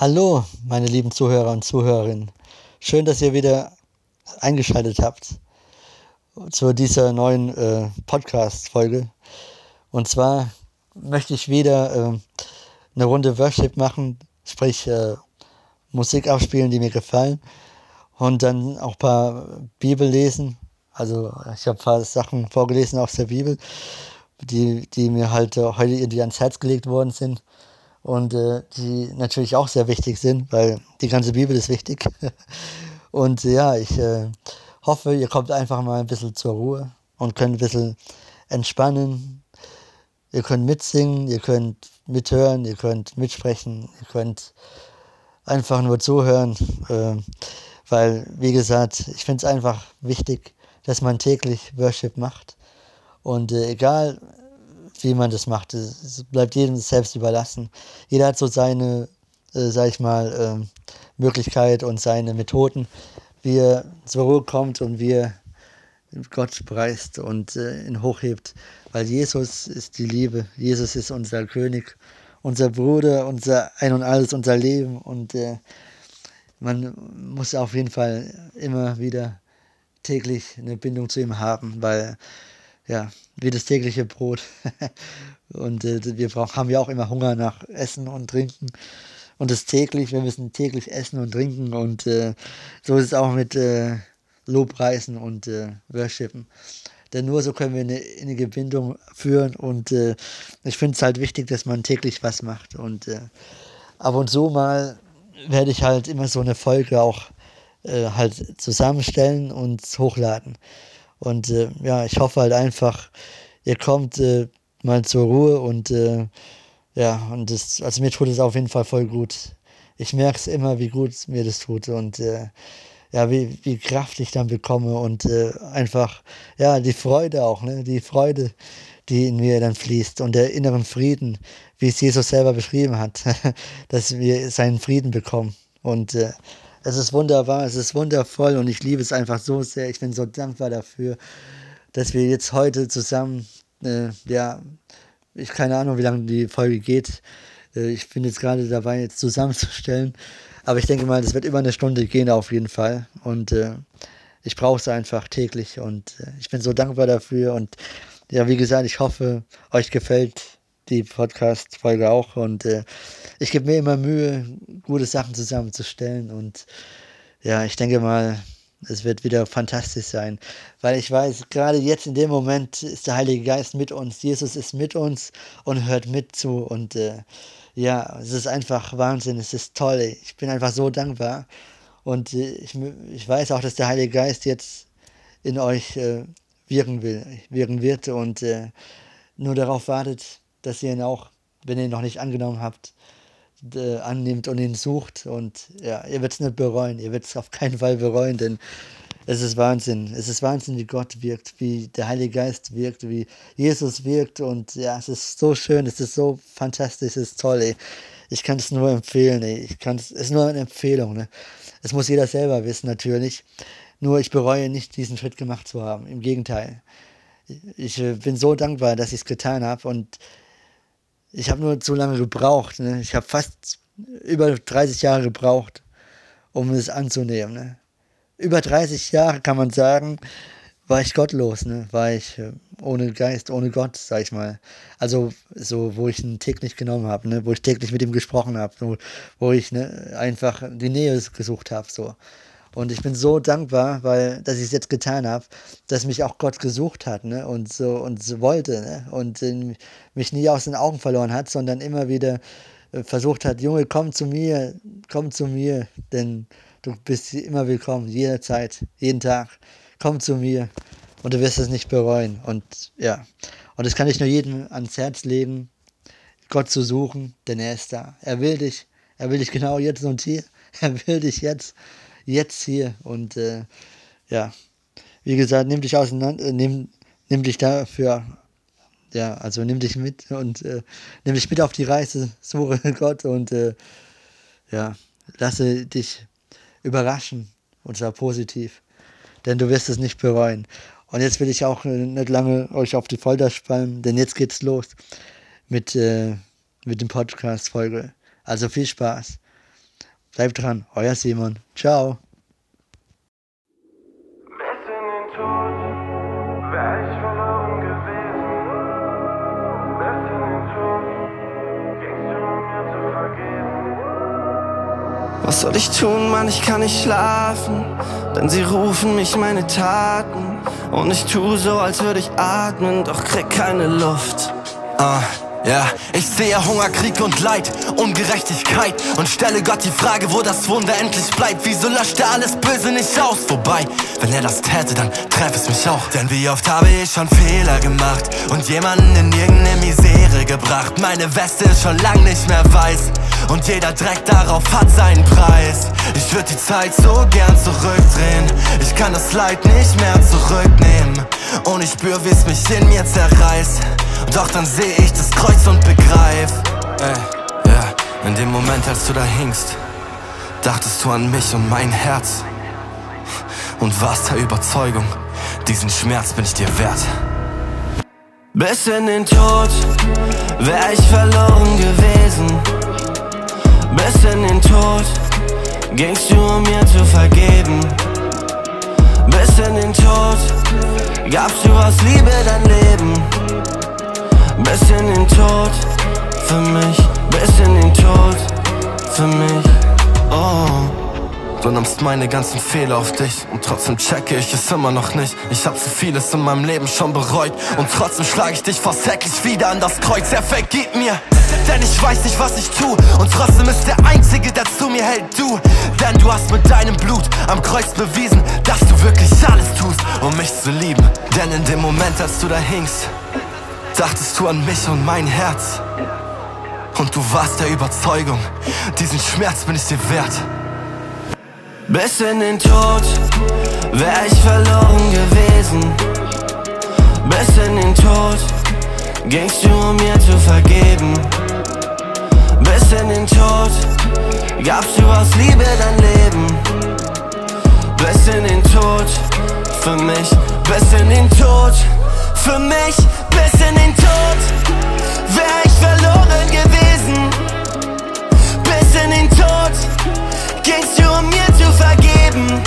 Hallo, meine lieben Zuhörer und Zuhörerinnen. Schön, dass ihr wieder eingeschaltet habt zu dieser neuen äh, Podcast-Folge. Und zwar möchte ich wieder äh, eine Runde Worship machen, sprich äh, Musik abspielen, die mir gefallen. Und dann auch ein paar Bibel lesen. Also ich habe ein paar Sachen vorgelesen aus der Bibel, die, die mir halt äh, heute irgendwie ans Herz gelegt worden sind und äh, die natürlich auch sehr wichtig sind, weil die ganze Bibel ist wichtig. und ja, ich äh, hoffe, ihr kommt einfach mal ein bisschen zur Ruhe und könnt ein bisschen entspannen. Ihr könnt mitsingen, ihr könnt mithören, ihr könnt mitsprechen, ihr könnt einfach nur zuhören, äh, weil, wie gesagt, ich finde es einfach wichtig, dass man täglich Worship macht. Und äh, egal, wie man das macht. Es bleibt jedem selbst überlassen. Jeder hat so seine, äh, sag ich mal, äh, Möglichkeit und seine Methoden, wie er zur Ruhe kommt und wie er Gott preist und äh, ihn hochhebt. Weil Jesus ist die Liebe. Jesus ist unser König, unser Bruder, unser Ein und Alles, unser Leben. Und äh, man muss auf jeden Fall immer wieder täglich eine Bindung zu ihm haben, weil ja, wie das tägliche Brot. und äh, wir brauch, haben ja auch immer Hunger nach Essen und Trinken. Und das täglich, wir müssen täglich essen und trinken. Und äh, so ist es auch mit äh, Lobpreisen und äh, Worshipen. Denn nur so können wir eine innige Bindung führen. Und äh, ich finde es halt wichtig, dass man täglich was macht. Und äh, ab und zu mal werde ich halt immer so eine Folge auch äh, halt zusammenstellen und hochladen. Und äh, ja, ich hoffe halt einfach, ihr kommt äh, mal zur Ruhe und äh, ja, und das, also mir tut es auf jeden Fall voll gut. Ich merke es immer, wie gut mir das tut und äh, ja, wie, wie Kraft ich dann bekomme und äh, einfach, ja, die Freude auch, ne, die Freude, die in mir dann fließt und der inneren Frieden, wie es Jesus selber beschrieben hat, dass wir seinen Frieden bekommen. Und äh, es ist wunderbar, es ist wundervoll und ich liebe es einfach so sehr. Ich bin so dankbar dafür, dass wir jetzt heute zusammen, äh, ja, ich keine Ahnung, wie lange die Folge geht. Äh, ich bin jetzt gerade dabei, jetzt zusammenzustellen. Aber ich denke mal, das wird über eine Stunde gehen auf jeden Fall. Und äh, ich brauche es einfach täglich und äh, ich bin so dankbar dafür. Und ja, wie gesagt, ich hoffe, euch gefällt die Podcast-Folge auch. Und äh, ich gebe mir immer Mühe, gute Sachen zusammenzustellen. Und ja, ich denke mal, es wird wieder fantastisch sein, weil ich weiß, gerade jetzt in dem Moment ist der Heilige Geist mit uns. Jesus ist mit uns und hört mit zu. Und äh, ja, es ist einfach Wahnsinn, es ist toll. Ich bin einfach so dankbar. Und äh, ich, ich weiß auch, dass der Heilige Geist jetzt in euch äh, wirken will, wirken wird und äh, nur darauf wartet, dass ihr ihn auch, wenn ihr ihn noch nicht angenommen habt, annimmt und ihn sucht. Und ja, ihr werdet es nicht bereuen. Ihr werdet es auf keinen Fall bereuen, denn es ist Wahnsinn. Es ist Wahnsinn, wie Gott wirkt, wie der Heilige Geist wirkt, wie Jesus wirkt. Und ja, es ist so schön, es ist so fantastisch, es ist toll. Ey. Ich kann es nur empfehlen. Ey. Ich kann es ist nur eine Empfehlung. Ne? Es muss jeder selber wissen, natürlich. Nur ich bereue nicht, diesen Schritt gemacht zu haben. Im Gegenteil. Ich äh, bin so dankbar, dass ich es getan habe und ich habe nur zu lange gebraucht. Ne? Ich habe fast über 30 Jahre gebraucht, um es anzunehmen. Ne? Über 30 Jahre kann man sagen, war ich gottlos, ne? war ich äh, ohne Geist, ohne Gott, sag ich mal. Also so, wo ich ihn täglich genommen habe, ne? wo ich täglich mit ihm gesprochen habe, wo, wo ich ne, einfach die Nähe gesucht habe. So. Und ich bin so dankbar, weil, dass ich es jetzt getan habe, dass mich auch Gott gesucht hat, ne? Und so und so wollte, ne? Und äh, mich nie aus den Augen verloren hat, sondern immer wieder äh, versucht hat, Junge, komm zu mir, komm zu mir, denn du bist immer willkommen, jederzeit, jeden Tag. Komm zu mir und du wirst es nicht bereuen. Und ja, und das kann ich nur jedem ans Herz legen, Gott zu suchen, denn er ist da. Er will dich, er will dich genau jetzt und hier. Er will dich jetzt jetzt hier. Und äh, ja, wie gesagt, nimm dich auseinander, äh, nimm, nimm dich dafür, ja, also nimm dich mit und äh, nimm dich mit auf die Reise, suche Gott und äh, ja, lasse dich überraschen und zwar positiv, denn du wirst es nicht bereuen. Und jetzt will ich auch äh, nicht lange euch auf die Folter spannen, denn jetzt geht's los mit, äh, mit dem Podcast-Folge. Also viel Spaß. Bleibt dran, euer Simon. Ciao. Was soll ich tun, Mann, ich kann nicht schlafen, denn sie rufen mich meine Taten. Und ich tu so, als würde ich atmen, doch krieg keine Luft. Ah. Ja, ich sehe Hunger, Krieg und Leid, Ungerechtigkeit und stelle Gott die Frage, wo das Wunder endlich bleibt. Wieso löscht er alles Böse nicht aus? Wobei, wenn er das täte, dann treffe es mich auch. Denn wie oft habe ich schon Fehler gemacht und jemanden in irgendeine Misere gebracht. Meine Weste ist schon lang nicht mehr weiß und jeder Dreck darauf hat seinen Preis. Ich würde die Zeit so gern zurückdrehen. Ich kann das Leid nicht mehr zurücknehmen und ich spür, wie es mich in mir zerreißt. Doch dann seh ich das Kreuz und begreif Ey, ja, in dem Moment, als du da hingst Dachtest du an mich und mein Herz. Und warst der Überzeugung Diesen Schmerz bin ich dir wert. Bis in den Tod wär ich verloren gewesen. Bis in den Tod gingst du, um mir zu vergeben. Bis in den Tod gabst du aus Liebe dein Leben bis in den Tod für mich, bis in den Tod für mich. Oh. Du nimmst meine ganzen Fehler auf dich und trotzdem checke ich es immer noch nicht. Ich hab so vieles in meinem Leben schon bereut und trotzdem schlage ich dich fast täglich wieder an das Kreuz. Er vergib mir, denn ich weiß nicht, was ich tu und trotzdem ist der Einzige, der zu mir hält, du. Denn du hast mit deinem Blut am Kreuz bewiesen, dass du wirklich alles tust, um mich zu lieben. Denn in dem Moment, als du da hingst, dachtest du an mich und mein Herz. Und du warst der Überzeugung, diesen Schmerz bin ich dir wert. Bis in den Tod wär ich verloren gewesen. Bis in den Tod gingst du, um mir zu vergeben. Bis in den Tod gabst du aus Liebe dein Leben. Bis in den Tod für mich, bis in den Tod für mich bis in den Tod wär ich verloren gewesen. Bis in den Tod gingst du, um mir zu vergeben.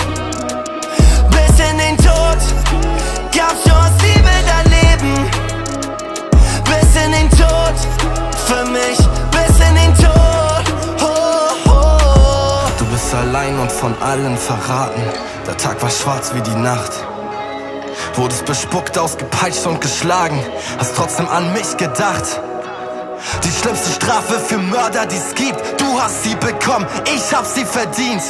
Bis in den Tod gabst du aus Liebe dein Leben. Bis in den Tod für mich, bis in den Tod. Oh, oh. Du bist allein und von allen verraten. Der Tag war schwarz wie die Nacht. Wurdest bespuckt, ausgepeitscht und geschlagen, hast trotzdem an mich gedacht. Die schlimmste Strafe für Mörder, die es gibt, du hast sie bekommen, ich hab sie verdient.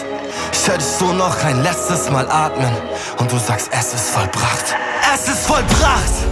Ich hör dich so noch ein letztes Mal atmen und du sagst, es ist vollbracht. Es ist vollbracht!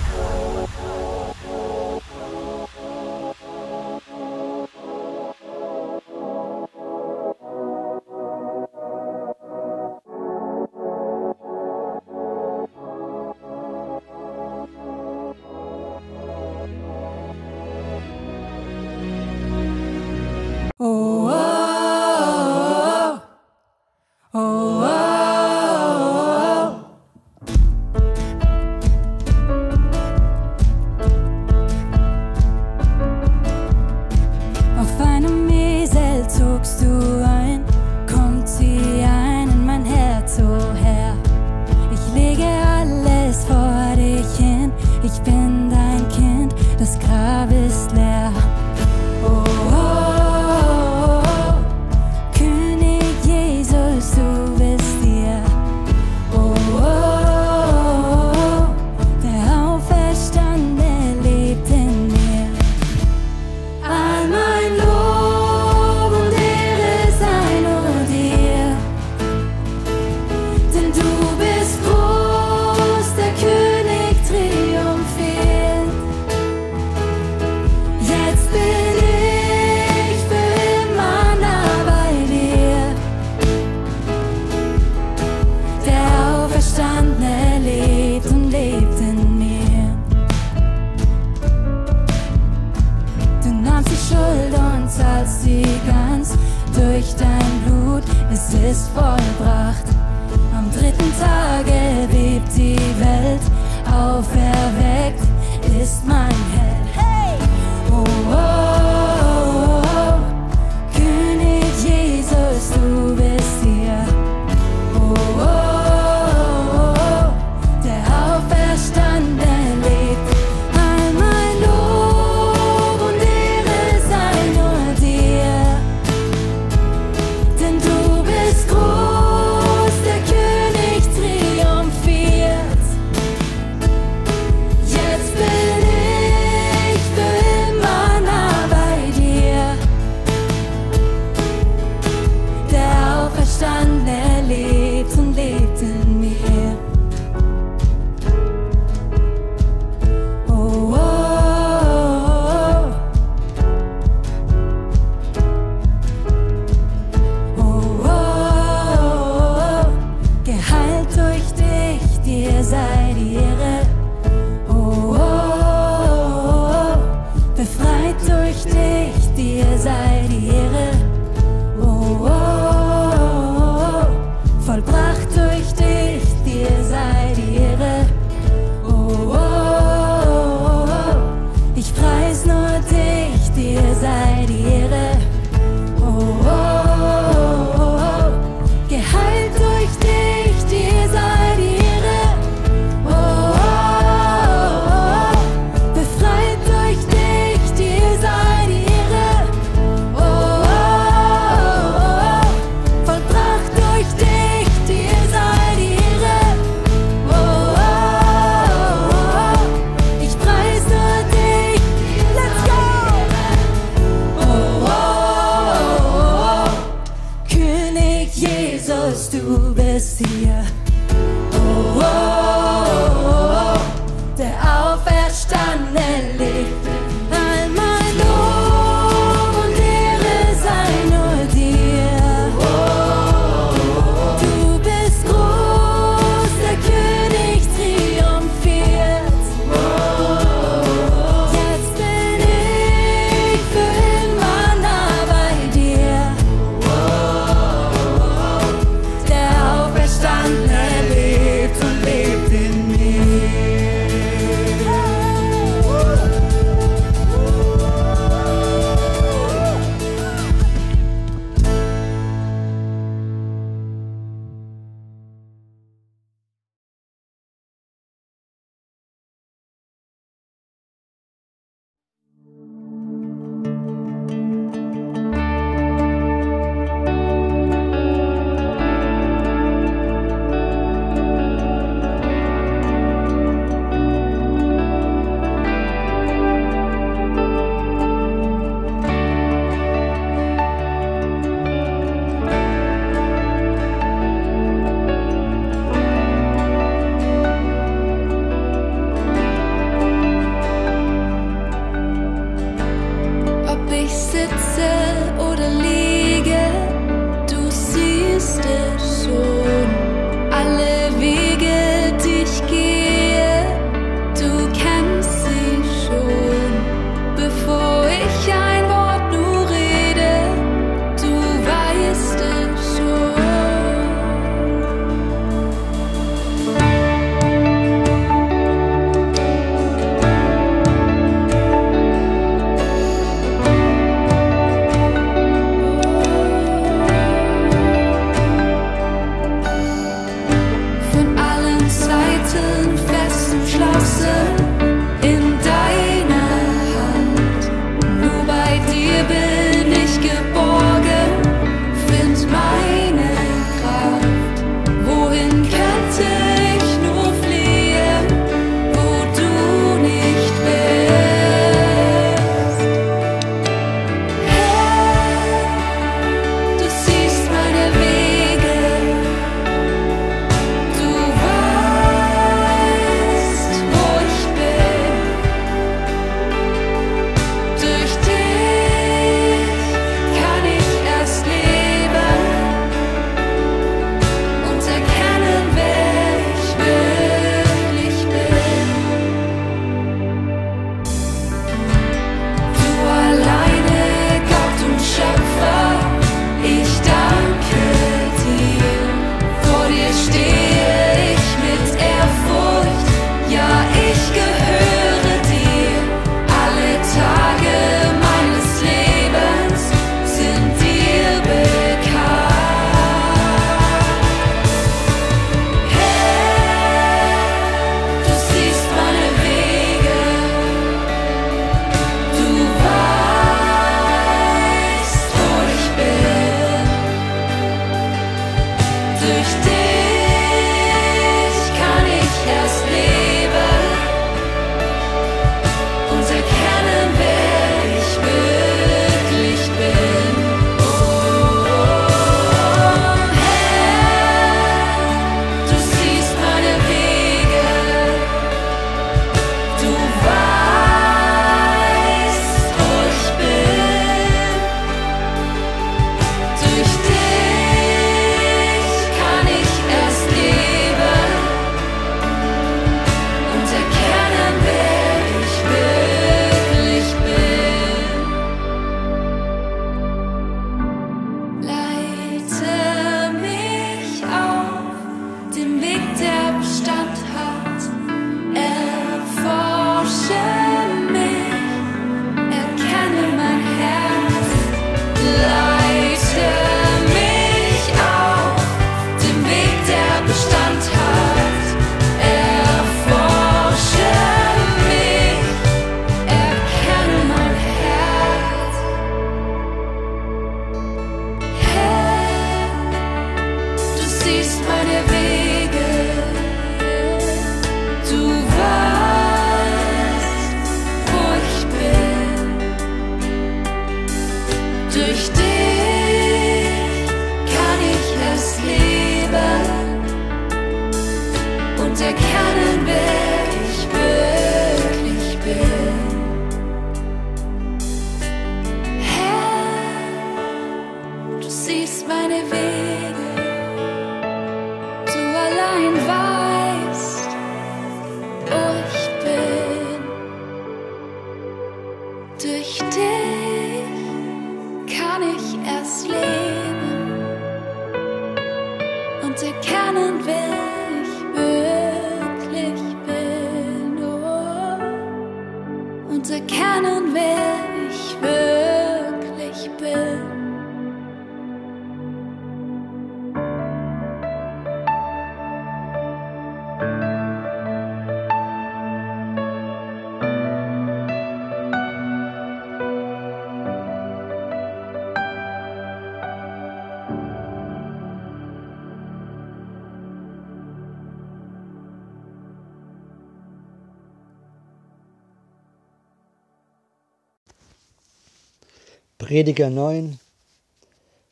Prediger 9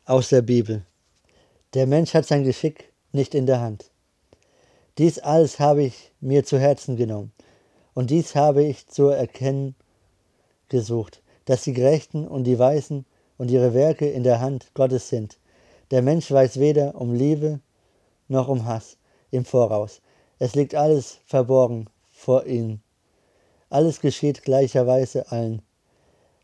aus der Bibel. Der Mensch hat sein Geschick nicht in der Hand. Dies alles habe ich mir zu Herzen genommen, und dies habe ich zu erkennen gesucht, dass die Gerechten und die Weisen und ihre Werke in der Hand Gottes sind. Der Mensch weiß weder um Liebe noch um Hass im Voraus. Es liegt alles verborgen vor ihm. Alles geschieht gleicherweise allen.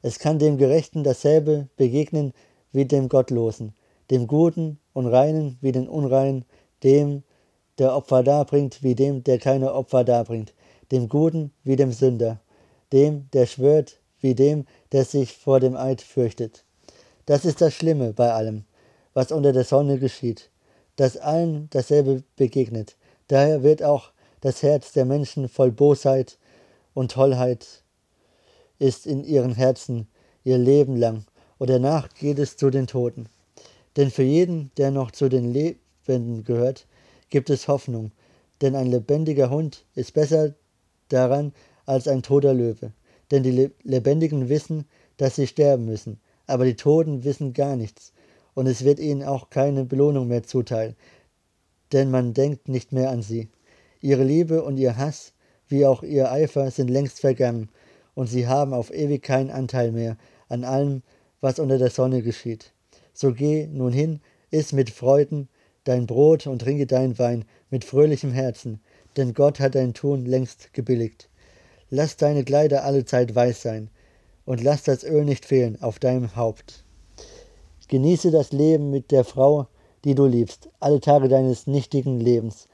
Es kann dem Gerechten dasselbe begegnen wie dem Gottlosen, dem Guten und Reinen wie dem Unreinen, dem, der Opfer darbringt, wie dem, der keine Opfer darbringt, dem Guten wie dem Sünder, dem, der schwört, wie dem, der sich vor dem Eid fürchtet. Das ist das Schlimme bei allem, was unter der Sonne geschieht, dass allen dasselbe begegnet. Daher wird auch das Herz der Menschen voll Bosheit und Tollheit ist in ihren Herzen ihr Leben lang, und danach geht es zu den Toten. Denn für jeden, der noch zu den Lebenden gehört, gibt es Hoffnung, denn ein lebendiger Hund ist besser daran als ein toter Löwe. Denn die Le Lebendigen wissen, dass sie sterben müssen, aber die Toten wissen gar nichts, und es wird ihnen auch keine Belohnung mehr zuteil, denn man denkt nicht mehr an sie. Ihre Liebe und ihr Hass, wie auch ihr Eifer, sind längst vergangen, und sie haben auf ewig keinen Anteil mehr an allem, was unter der Sonne geschieht. So geh nun hin, iss mit Freuden dein Brot und trinke dein Wein mit fröhlichem Herzen, denn Gott hat dein Tun längst gebilligt. Lass deine Kleider allezeit weiß sein, und lass das Öl nicht fehlen auf deinem Haupt. Genieße das Leben mit der Frau, die du liebst, alle Tage deines nichtigen Lebens,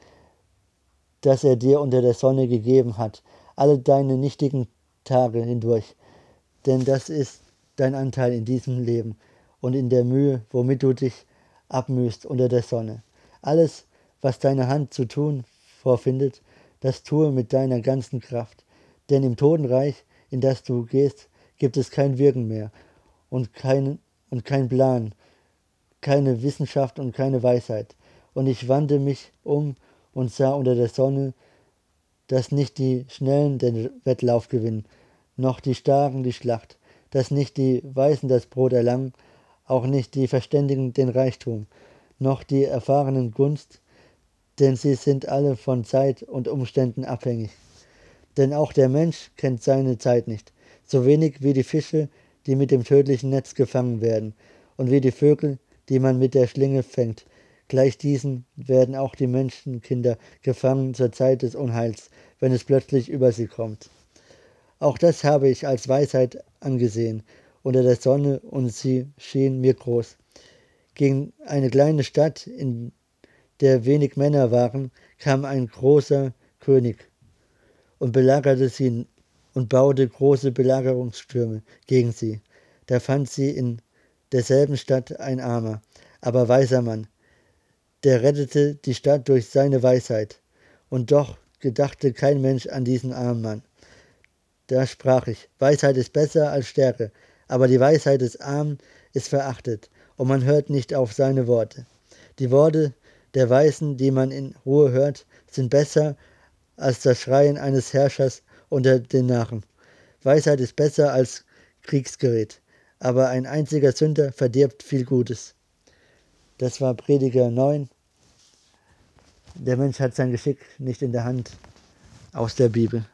das er dir unter der Sonne gegeben hat, alle deine nichtigen Tage hindurch, denn das ist dein Anteil in diesem Leben und in der Mühe, womit du dich abmühst unter der Sonne. Alles, was deine Hand zu tun vorfindet, das tue mit deiner ganzen Kraft. Denn im Totenreich, in das du gehst, gibt es kein Wirken mehr und kein, und kein Plan, keine Wissenschaft und keine Weisheit. Und ich wandte mich um und sah unter der Sonne, dass nicht die Schnellen den Wettlauf gewinnen, noch die Starken die Schlacht, dass nicht die Weisen das Brot erlangen, auch nicht die Verständigen den Reichtum, noch die Erfahrenen Gunst, denn sie sind alle von Zeit und Umständen abhängig. Denn auch der Mensch kennt seine Zeit nicht, so wenig wie die Fische, die mit dem tödlichen Netz gefangen werden, und wie die Vögel, die man mit der Schlinge fängt. Gleich diesen werden auch die Menschenkinder gefangen zur Zeit des Unheils, wenn es plötzlich über sie kommt. Auch das habe ich als Weisheit angesehen unter der Sonne, und sie schien mir groß. Gegen eine kleine Stadt, in der wenig Männer waren, kam ein großer König und belagerte sie und baute große Belagerungsstürme gegen sie. Da fand sie in derselben Stadt ein armer, aber weiser Mann, der rettete die Stadt durch seine Weisheit. Und doch gedachte kein Mensch an diesen armen Mann. Da sprach ich, Weisheit ist besser als Stärke, aber die Weisheit des Armen ist verachtet, und man hört nicht auf seine Worte. Die Worte der Weisen, die man in Ruhe hört, sind besser als das Schreien eines Herrschers unter den Narren. Weisheit ist besser als Kriegsgerät, aber ein einziger Sünder verdirbt viel Gutes. Das war Prediger 9. Der Mensch hat sein Geschick nicht in der Hand aus der Bibel.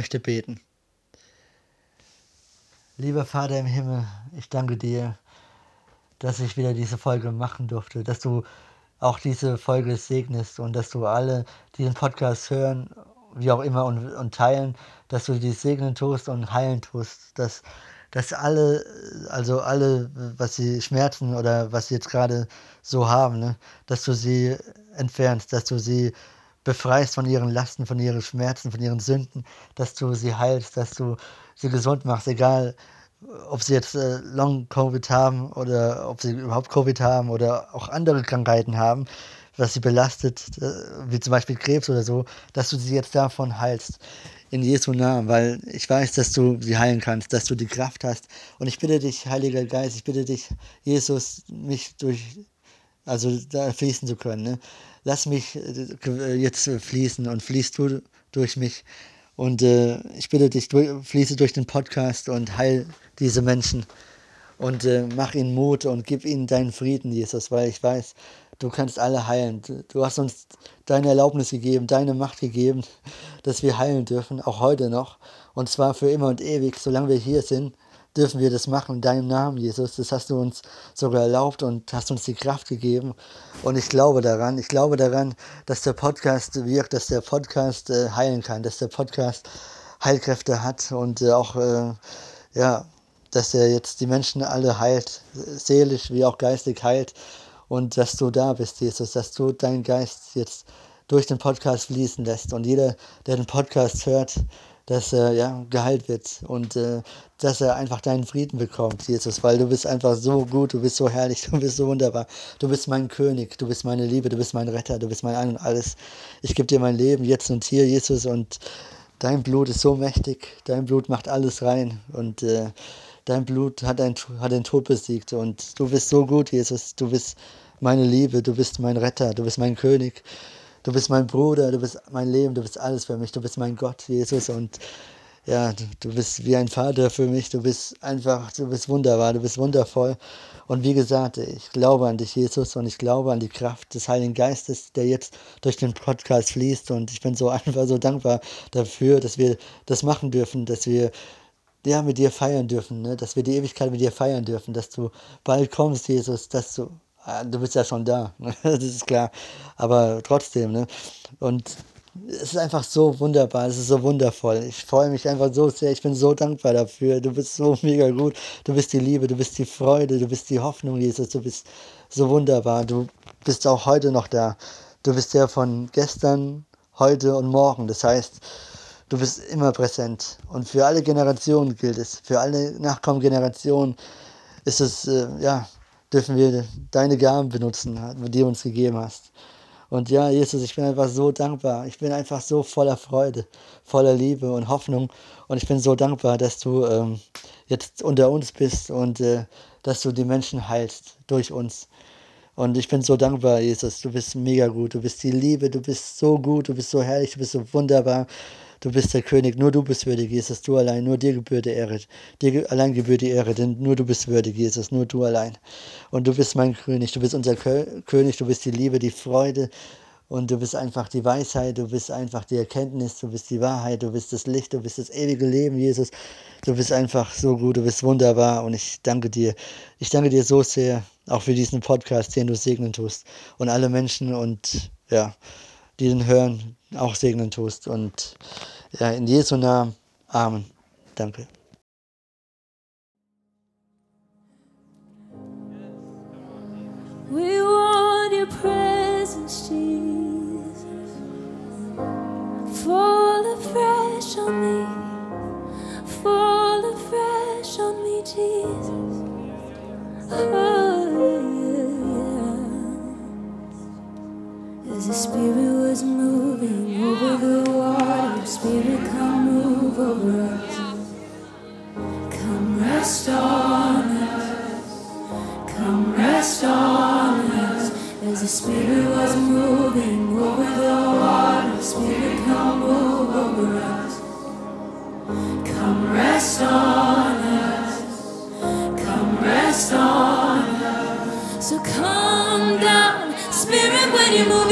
Möchte beten. Lieber Vater im Himmel, ich danke dir, dass ich wieder diese Folge machen durfte, dass du auch diese Folge segnest und dass du alle diesen Podcast hören, wie auch immer, und, und teilen, dass du die segnen tust und heilen tust, dass, dass alle, also alle, was sie schmerzen oder was sie jetzt gerade so haben, ne, dass du sie entfernst, dass du sie befreist von ihren Lasten, von ihren Schmerzen, von ihren Sünden, dass du sie heilst, dass du sie gesund machst, egal ob sie jetzt äh, Long-Covid haben oder ob sie überhaupt Covid haben oder auch andere Krankheiten haben, was sie belastet, äh, wie zum Beispiel Krebs oder so, dass du sie jetzt davon heilst. In Jesu Namen, weil ich weiß, dass du sie heilen kannst, dass du die Kraft hast. Und ich bitte dich, Heiliger Geist, ich bitte dich, Jesus, mich durch, also da fließen zu können. Ne? Lass mich äh, jetzt äh, fließen und fließt du durch mich. Und äh, ich bitte dich, fließe durch den Podcast und heil diese Menschen. Und äh, mach ihnen Mut und gib ihnen deinen Frieden, Jesus, weil ich weiß, du kannst alle heilen. Du hast uns deine Erlaubnis gegeben, deine Macht gegeben, dass wir heilen dürfen, auch heute noch. Und zwar für immer und ewig, solange wir hier sind dürfen wir das machen in deinem Namen, Jesus. Das hast du uns sogar erlaubt und hast uns die Kraft gegeben. Und ich glaube daran, ich glaube daran, dass der Podcast wirkt, dass der Podcast äh, heilen kann, dass der Podcast Heilkräfte hat und äh, auch, äh, ja, dass er jetzt die Menschen alle heilt, seelisch wie auch geistig heilt. Und dass du da bist, Jesus, dass du deinen Geist jetzt durch den Podcast fließen lässt. Und jeder, der den Podcast hört, dass er ja, geheilt wird und äh, dass er einfach deinen Frieden bekommt, Jesus, weil du bist einfach so gut, du bist so herrlich, du bist so wunderbar. Du bist mein König, du bist meine Liebe, du bist mein Retter, du bist mein Ein und Alles. Ich gebe dir mein Leben jetzt und hier, Jesus, und dein Blut ist so mächtig, dein Blut macht alles rein und äh, dein Blut hat, ein, hat den Tod besiegt und du bist so gut, Jesus, du bist meine Liebe, du bist mein Retter, du bist mein König. Du bist mein Bruder, du bist mein Leben, du bist alles für mich, du bist mein Gott, Jesus. Und ja, du, bist wie ein Vater für mich, du bist einfach, du bist wunderbar, du bist wundervoll. Und wie gesagt, ich glaube an dich, Jesus, und ich glaube an die Kraft des Heiligen Geistes, der jetzt durch den Podcast fließt. Und ich bin so einfach so dankbar dafür, dass wir das machen dürfen, dass wir ja, mit dir feiern dürfen, ne? dass wir die Ewigkeit mit dir feiern dürfen, dass du bald kommst, Jesus, dass du du bist ja schon da, das ist klar. Aber trotzdem, ne? Und es ist einfach so wunderbar, es ist so wundervoll. Ich freue mich einfach so sehr, ich bin so dankbar dafür. Du bist so mega gut. Du bist die Liebe, du bist die Freude, du bist die Hoffnung, Jesus. Du bist so wunderbar. Du bist auch heute noch da. Du bist der von gestern, heute und morgen. Das heißt, du bist immer präsent. Und für alle Generationen gilt es. Für alle nachkommenden Generationen ist es, äh, ja, dürfen wir deine Gaben benutzen, die du uns gegeben hast. Und ja, Jesus, ich bin einfach so dankbar. Ich bin einfach so voller Freude, voller Liebe und Hoffnung. Und ich bin so dankbar, dass du ähm, jetzt unter uns bist und äh, dass du die Menschen heilst durch uns. Und ich bin so dankbar, Jesus. Du bist mega gut. Du bist die Liebe. Du bist so gut. Du bist so herrlich. Du bist so wunderbar. Du bist der König, nur du bist würdig, Jesus, du allein, nur dir gebührt die Ehre. Dir allein gebührt die Ehre, denn nur du bist würdig, Jesus, nur du allein. Und du bist mein König, du bist unser König, du bist die Liebe, die Freude, und du bist einfach die Weisheit, du bist einfach die Erkenntnis, du bist die Wahrheit, du bist das Licht, du bist das ewige Leben, Jesus. Du bist einfach so gut, du bist wunderbar. Und ich danke dir. Ich danke dir so sehr, auch für diesen Podcast, den du segnen tust. Und alle Menschen und ja, die den hören, auch segnen tust. Und ja, in Jesu Namen. Amen. Danke. We want your presence, Jesus. Fall afresh on me. Fall afresh on me, Jesus. Oh, yeah, As the spirit was moving over the water, spirit come move over us. Come rest on us. Come rest on us. As the spirit was moving over the water, spirit come move over us. Come rest on us. Come rest on us. So come down, spirit, when you move.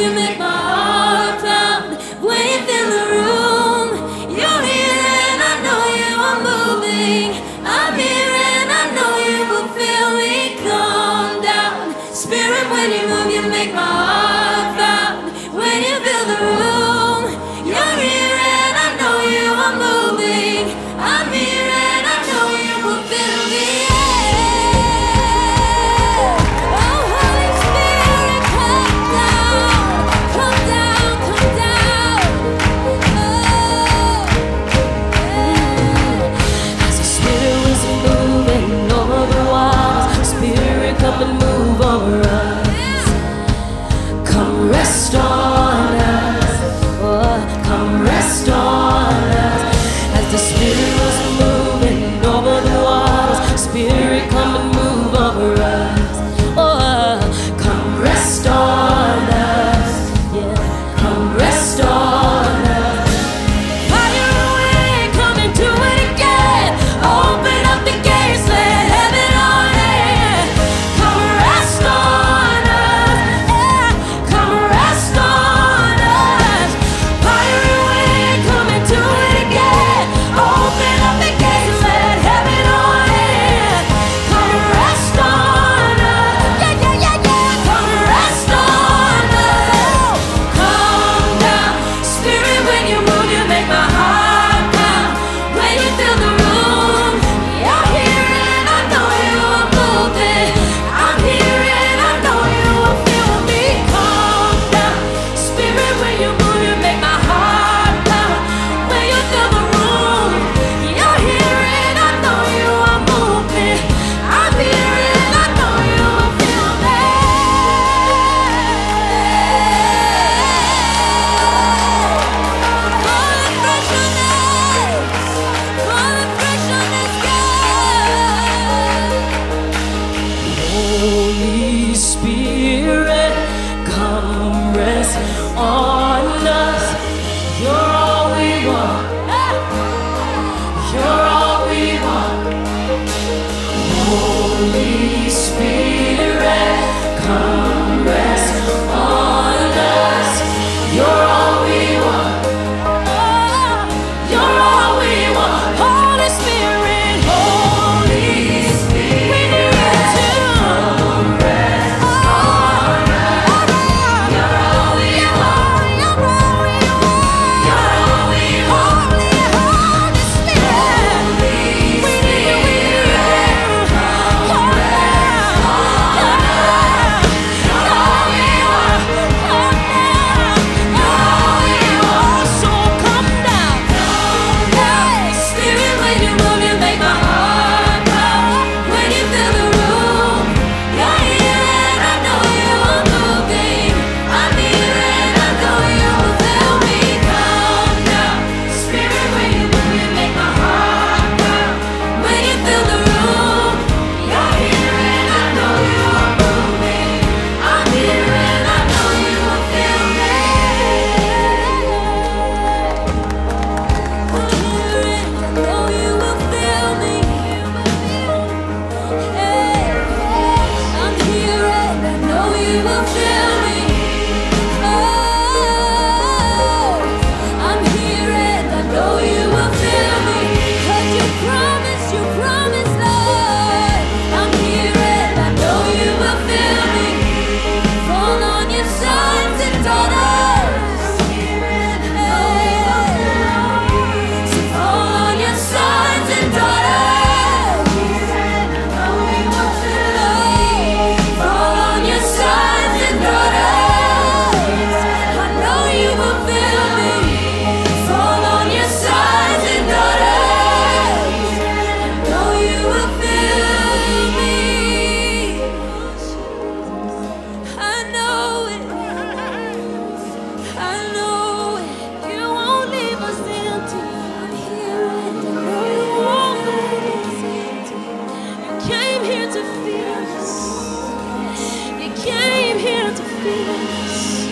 here to fix.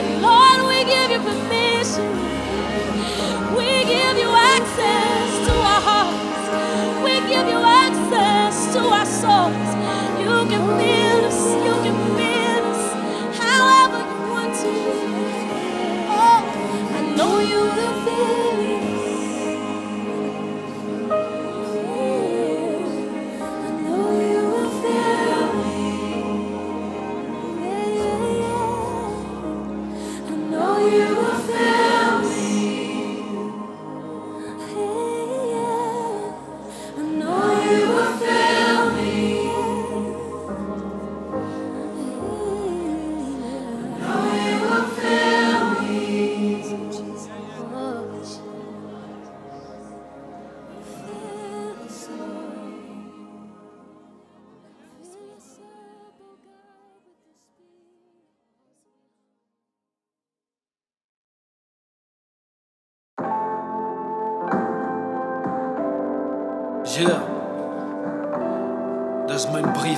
And Lord, we give you permission. We give you access to our hearts. We give you access to our souls. You can feel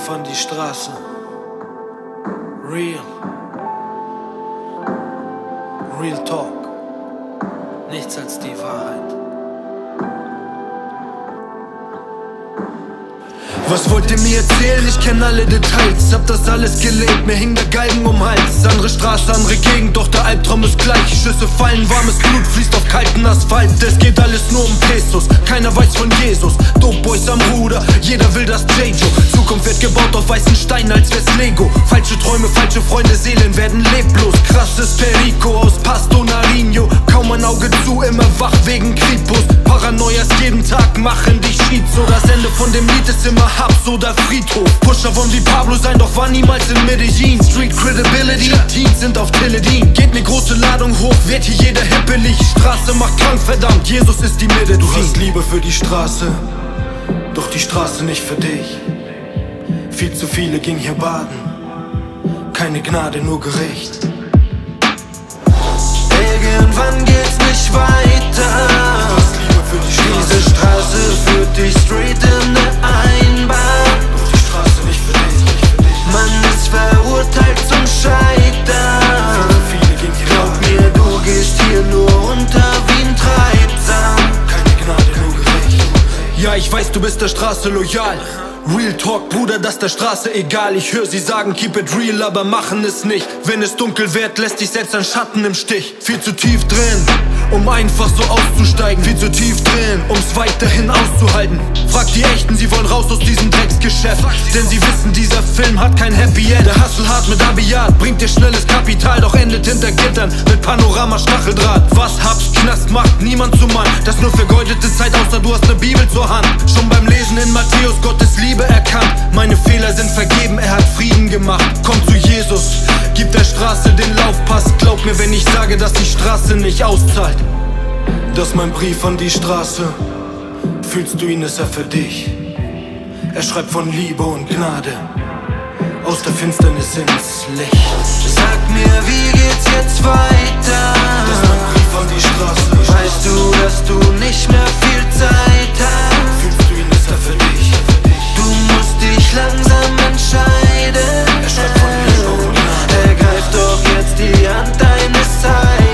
Brief an die Straße. Real. Real Talk. Nichts als die Wahrheit. Was wollt ihr mir erzählen? Ich kenn alle Details, hab das alles gelebt, mir hing der Galgen um Hals. Andere Straße, andere Gegend, doch der Albtraum ist gleich. Schüsse fallen, warmes Blut fließt auf kalten Asphalt. Es geht alles nur um Pesos, keiner weiß von Jesus. Dope Boys am Ruder, jeder will das J-Jo. Zukunft wird gebaut auf weißen Steinen, als wär's Lego. Falsche Träume, falsche Freunde, Seelen werden leblos. Krasses Perico aus Pasto Nariño. Kaum ein Auge zu, immer wach wegen Kripos. Paranoias jeden Tag machen dich Schizo. Das Ende von dem Lied ist immer Hubs oder Friedhof. Pusher wollen wie Pablo sein, doch war niemals in Medellin. Street Credibility, Teens sind auf Teledin. Geht ne große Ladung hoch, wird hier jeder hippelig. Straße macht krank, verdammt, Jesus ist die Medizin. Du hast Liebe für die Straße, doch die Straße nicht für dich. Viel zu viele ging hier baden, keine Gnade, nur Gericht. Irgendwann geht's nicht weiter. Diese Straße führt dich straight in ne Einbahn. Man ist verurteilt zum Scheitern. Glaub mir, du gehst hier nur unter wie ein Treibsam. Keine Gnade, nur Gericht. Ja, ich weiß, du bist der Straße loyal. Real Talk, Bruder, das der Straße egal. Ich höre sie sagen, keep it real, aber machen es nicht. Wenn es dunkel wird, lässt dich selbst ein Schatten im Stich. Viel zu tief drin, um einfach so auszusteigen. Viel zu tief drin, um's weiterhin auszuhalten. Frag die Echten, sie wollen raus aus diesem Drecksgeschäft. Denn sie wissen, dieser Film hat kein Happy End. Der Hustle hart mit Abiat bringt dir schnelles Kapital, doch endet hinter Gittern mit Panorama Stacheldraht. Was hab's, Knast macht niemand zum Mann. Das nur vergeudete Zeit, außer du hast ne Bibel zur Hand. Schon beim Lesen in Matthäus Gottes Liebe erkannt. Meine Fehler sind vergeben, er hat Frieden gemacht. Komm zu Jesus, gib der Straße den Laufpass. Glaub mir, wenn ich sage, dass die Straße nicht auszahlt. Das ist mein Brief an die Straße. Fühlst du ihn, ist er für dich. Er schreibt von Liebe und Gnade. Aus der Finsternis ins Licht. Sag mir, wie geht's jetzt weiter? Das ist mein Brief an die Straße. Weißt du, dass du nicht mehr viel Zeit hast? Fühlst du ihn, ist er für dich. Du musst dich langsam entscheiden. Er schreibt von Liebe und Gnade. Ergreif doch jetzt die Hand deines Heilands.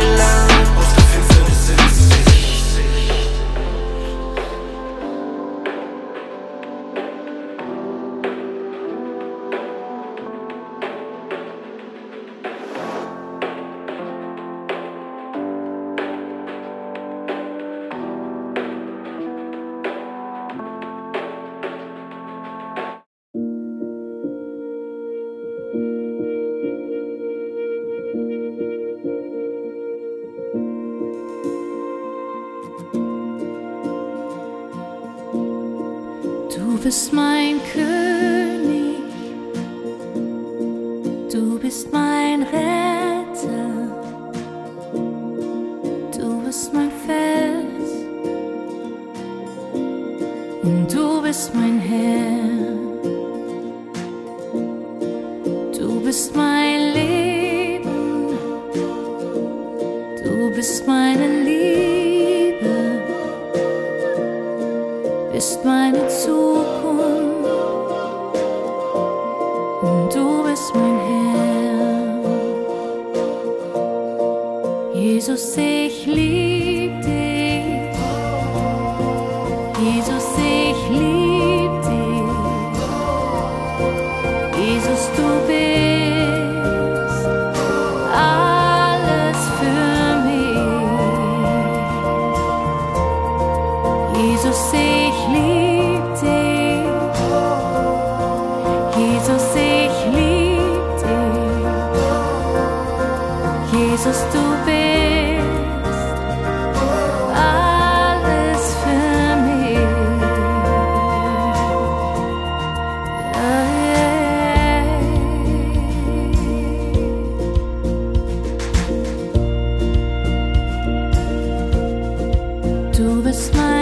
to the smile.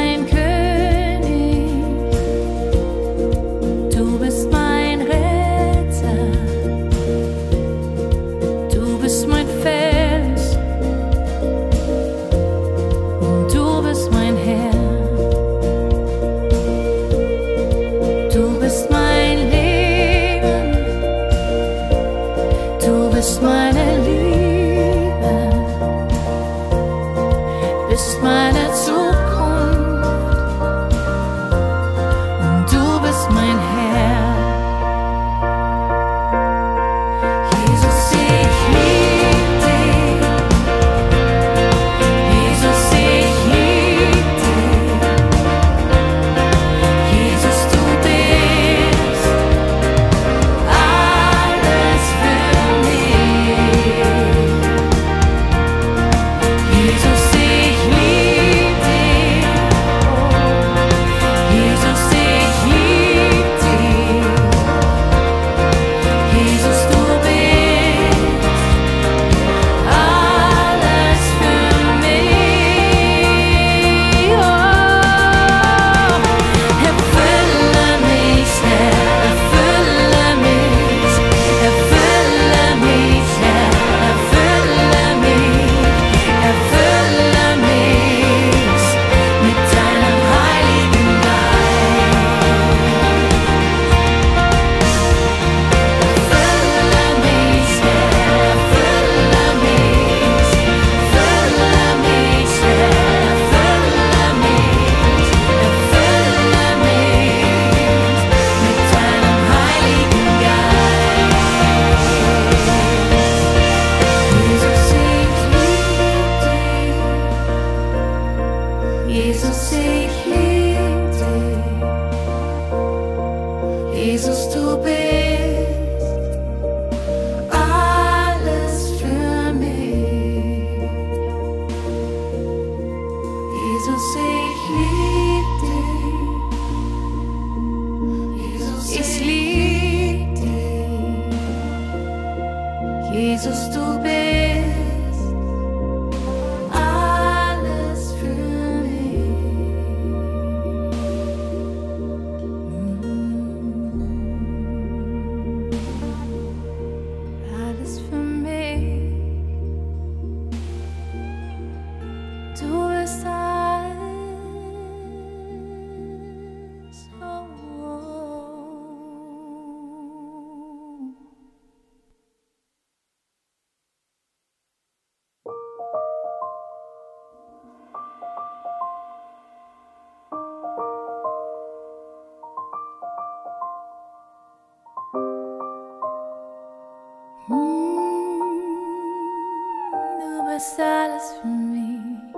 Alles für mich.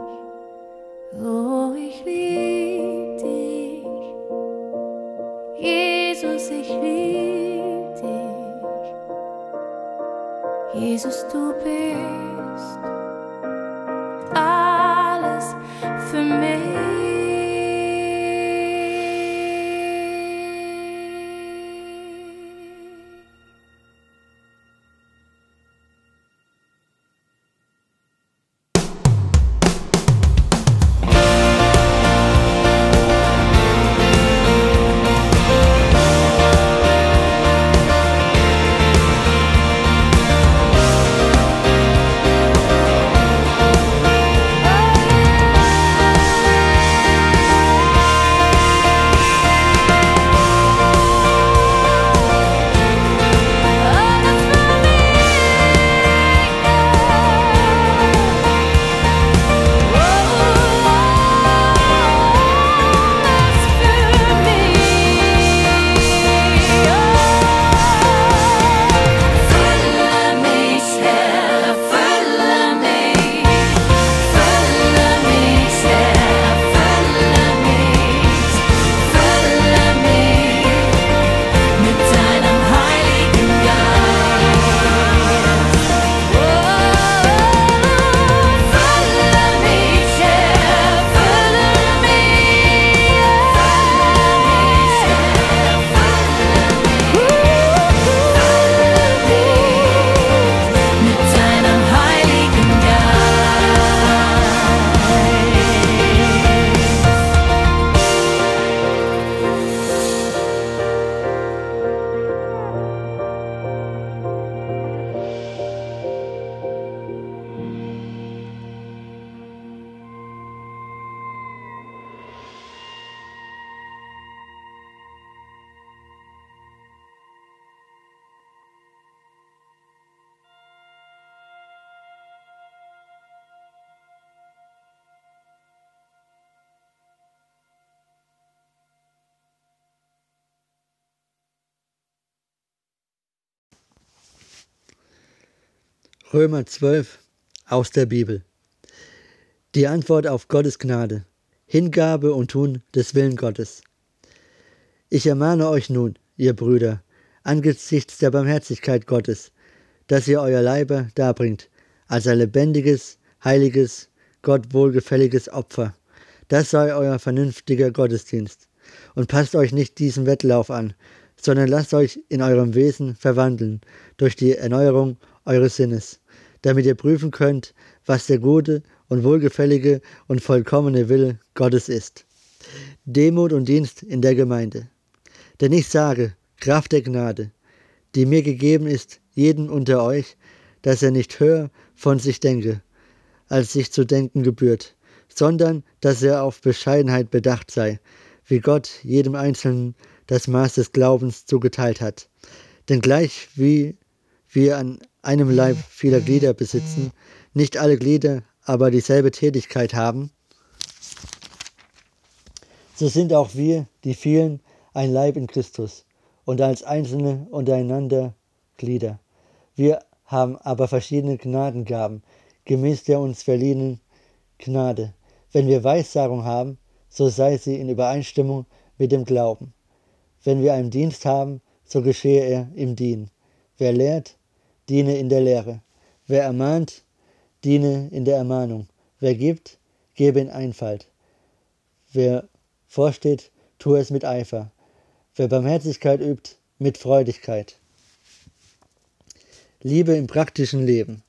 Oh, ich lieb dich. Jesus, ich lieb dich. Jesus, du bist Römer 12 aus der Bibel. Die Antwort auf Gottes Gnade. Hingabe und Tun des Willen Gottes. Ich ermahne euch nun, ihr Brüder, angesichts der Barmherzigkeit Gottes, dass ihr euer Leibe darbringt, als ein lebendiges, heiliges, Gott wohlgefälliges Opfer. Das sei euer vernünftiger Gottesdienst. Und passt euch nicht diesem Wettlauf an, sondern lasst euch in eurem Wesen verwandeln durch die Erneuerung eures Sinnes, damit ihr prüfen könnt, was der gute und wohlgefällige und vollkommene Wille Gottes ist. Demut und Dienst in der Gemeinde. Denn ich sage, Kraft der Gnade, die mir gegeben ist, jedem unter euch, dass er nicht höher von sich denke, als sich zu denken gebührt, sondern dass er auf Bescheidenheit bedacht sei, wie Gott jedem Einzelnen das Maß des Glaubens zugeteilt hat. Denn gleich wie wir an einem Leib vieler Glieder besitzen, nicht alle Glieder aber dieselbe Tätigkeit haben, so sind auch wir, die vielen, ein Leib in Christus und als Einzelne untereinander Glieder. Wir haben aber verschiedene Gnadengaben, gemäß der uns verliehenen Gnade. Wenn wir Weissagung haben, so sei sie in Übereinstimmung mit dem Glauben. Wenn wir einen Dienst haben, so geschehe er im Dien. Wer lehrt, diene in der Lehre. Wer ermahnt, diene in der Ermahnung. Wer gibt, gebe in Einfalt. Wer vorsteht, tue es mit Eifer. Wer Barmherzigkeit übt, mit Freudigkeit. Liebe im praktischen Leben.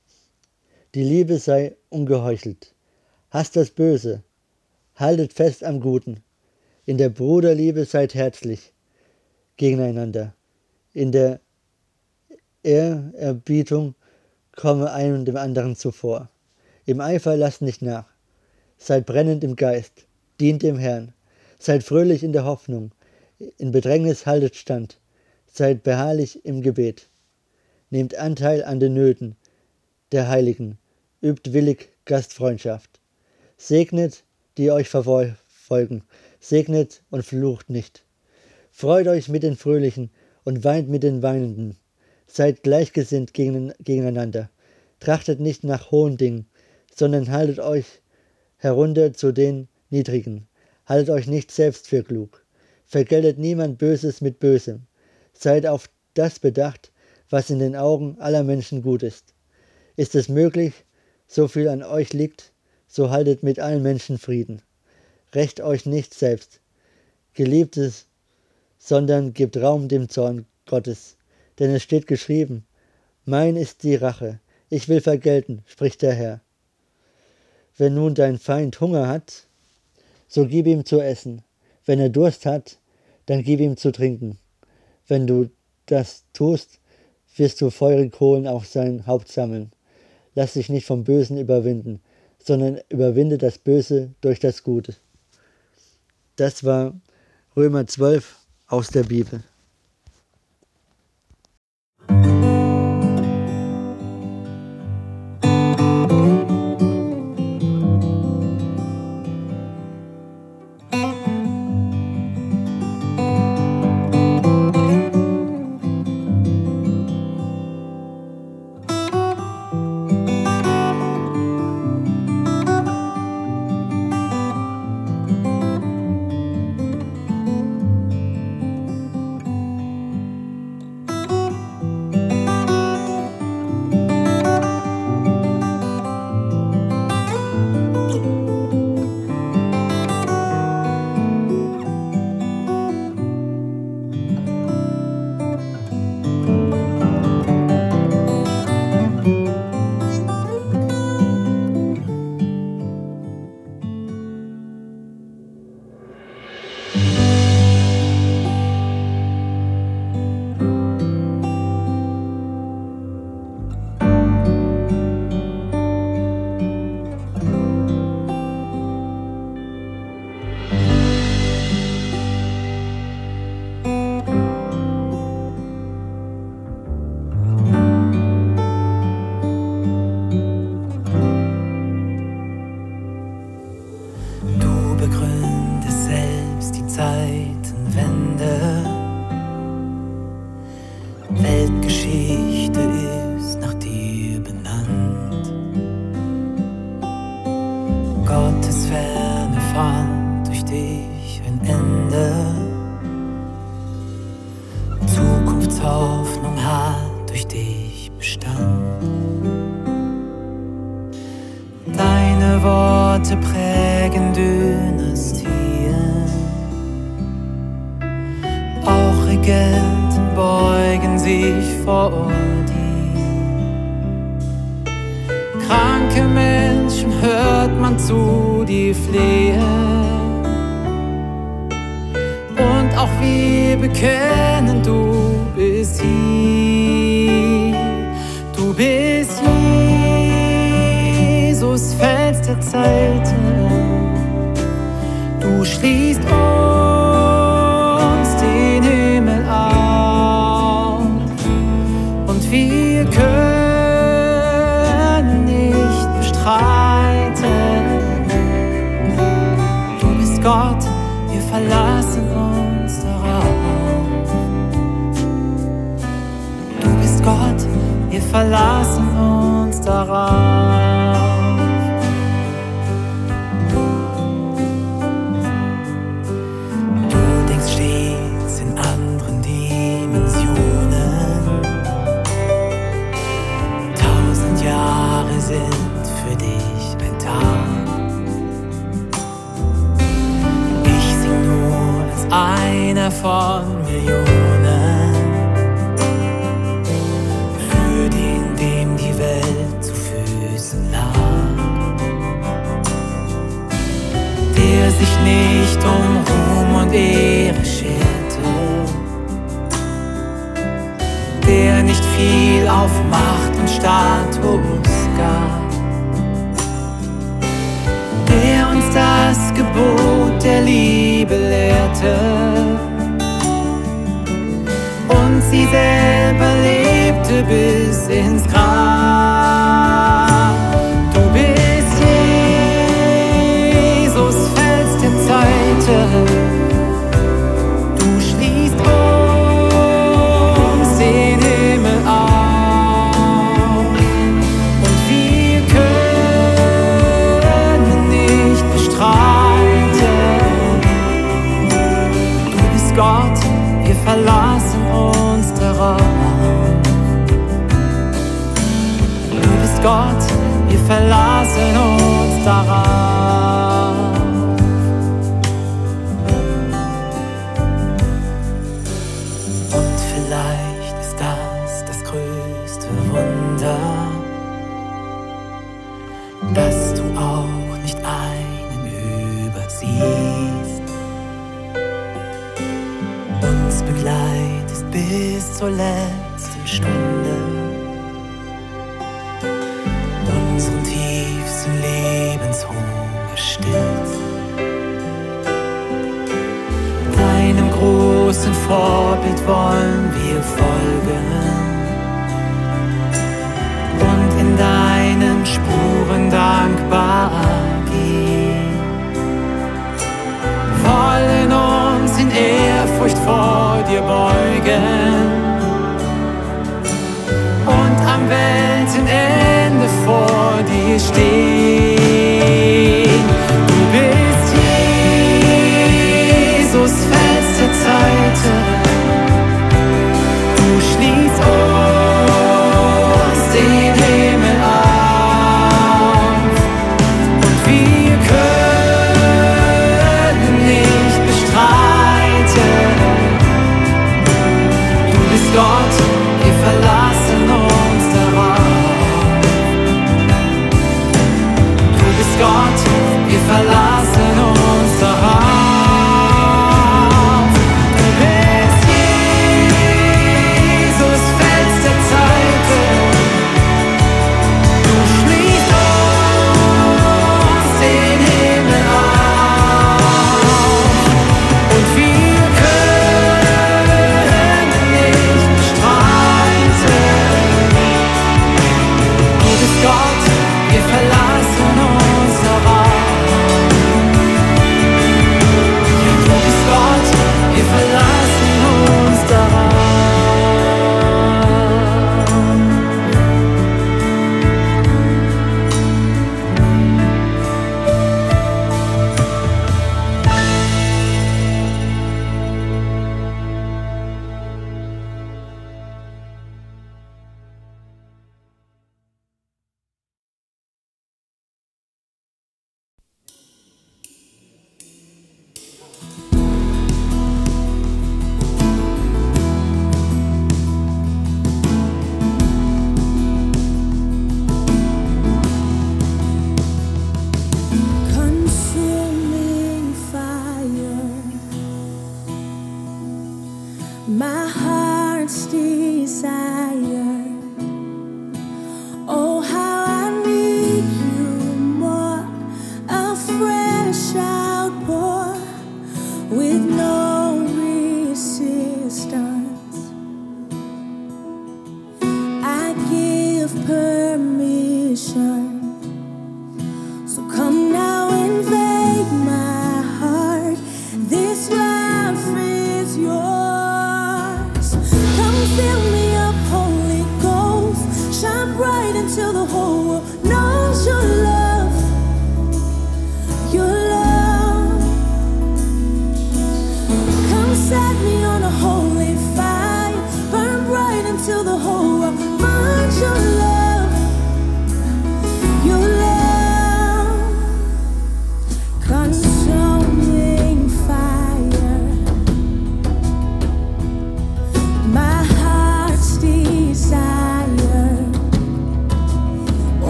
Die Liebe sei ungeheuchelt. Hasst das Böse. Haltet fest am Guten. In der Bruderliebe seid herzlich gegeneinander. In der Ehrerbietung komme einem dem anderen zuvor. Im Eifer lasst nicht nach. Seid brennend im Geist, dient dem Herrn. Seid fröhlich in der Hoffnung. In Bedrängnis haltet stand. Seid beharrlich im Gebet. Nehmt Anteil an den Nöten der Heiligen. Übt willig Gastfreundschaft. Segnet, die euch verfolgen. Segnet und flucht nicht. Freut euch mit den Fröhlichen und weint mit den Weinenden. Seid gleichgesinnt gegeneinander. Trachtet nicht nach hohen Dingen, sondern haltet euch herunter zu den Niedrigen. Haltet euch nicht selbst für klug. Vergeltet niemand Böses mit Bösem. Seid auf das bedacht, was in den Augen aller Menschen gut ist. Ist es möglich, so viel an euch liegt, so haltet mit allen Menschen Frieden. Recht euch nicht selbst, Geliebtes, sondern gebt Raum dem Zorn Gottes denn es steht geschrieben, mein ist die Rache, ich will vergelten, spricht der Herr. Wenn nun dein Feind Hunger hat, so gib ihm zu essen, wenn er Durst hat, dann gib ihm zu trinken. Wenn du das tust, wirst du feurig Kohlen auf sein Haupt sammeln. Lass dich nicht vom Bösen überwinden, sondern überwinde das Böse durch das Gute. Das war Römer 12 aus der Bibel.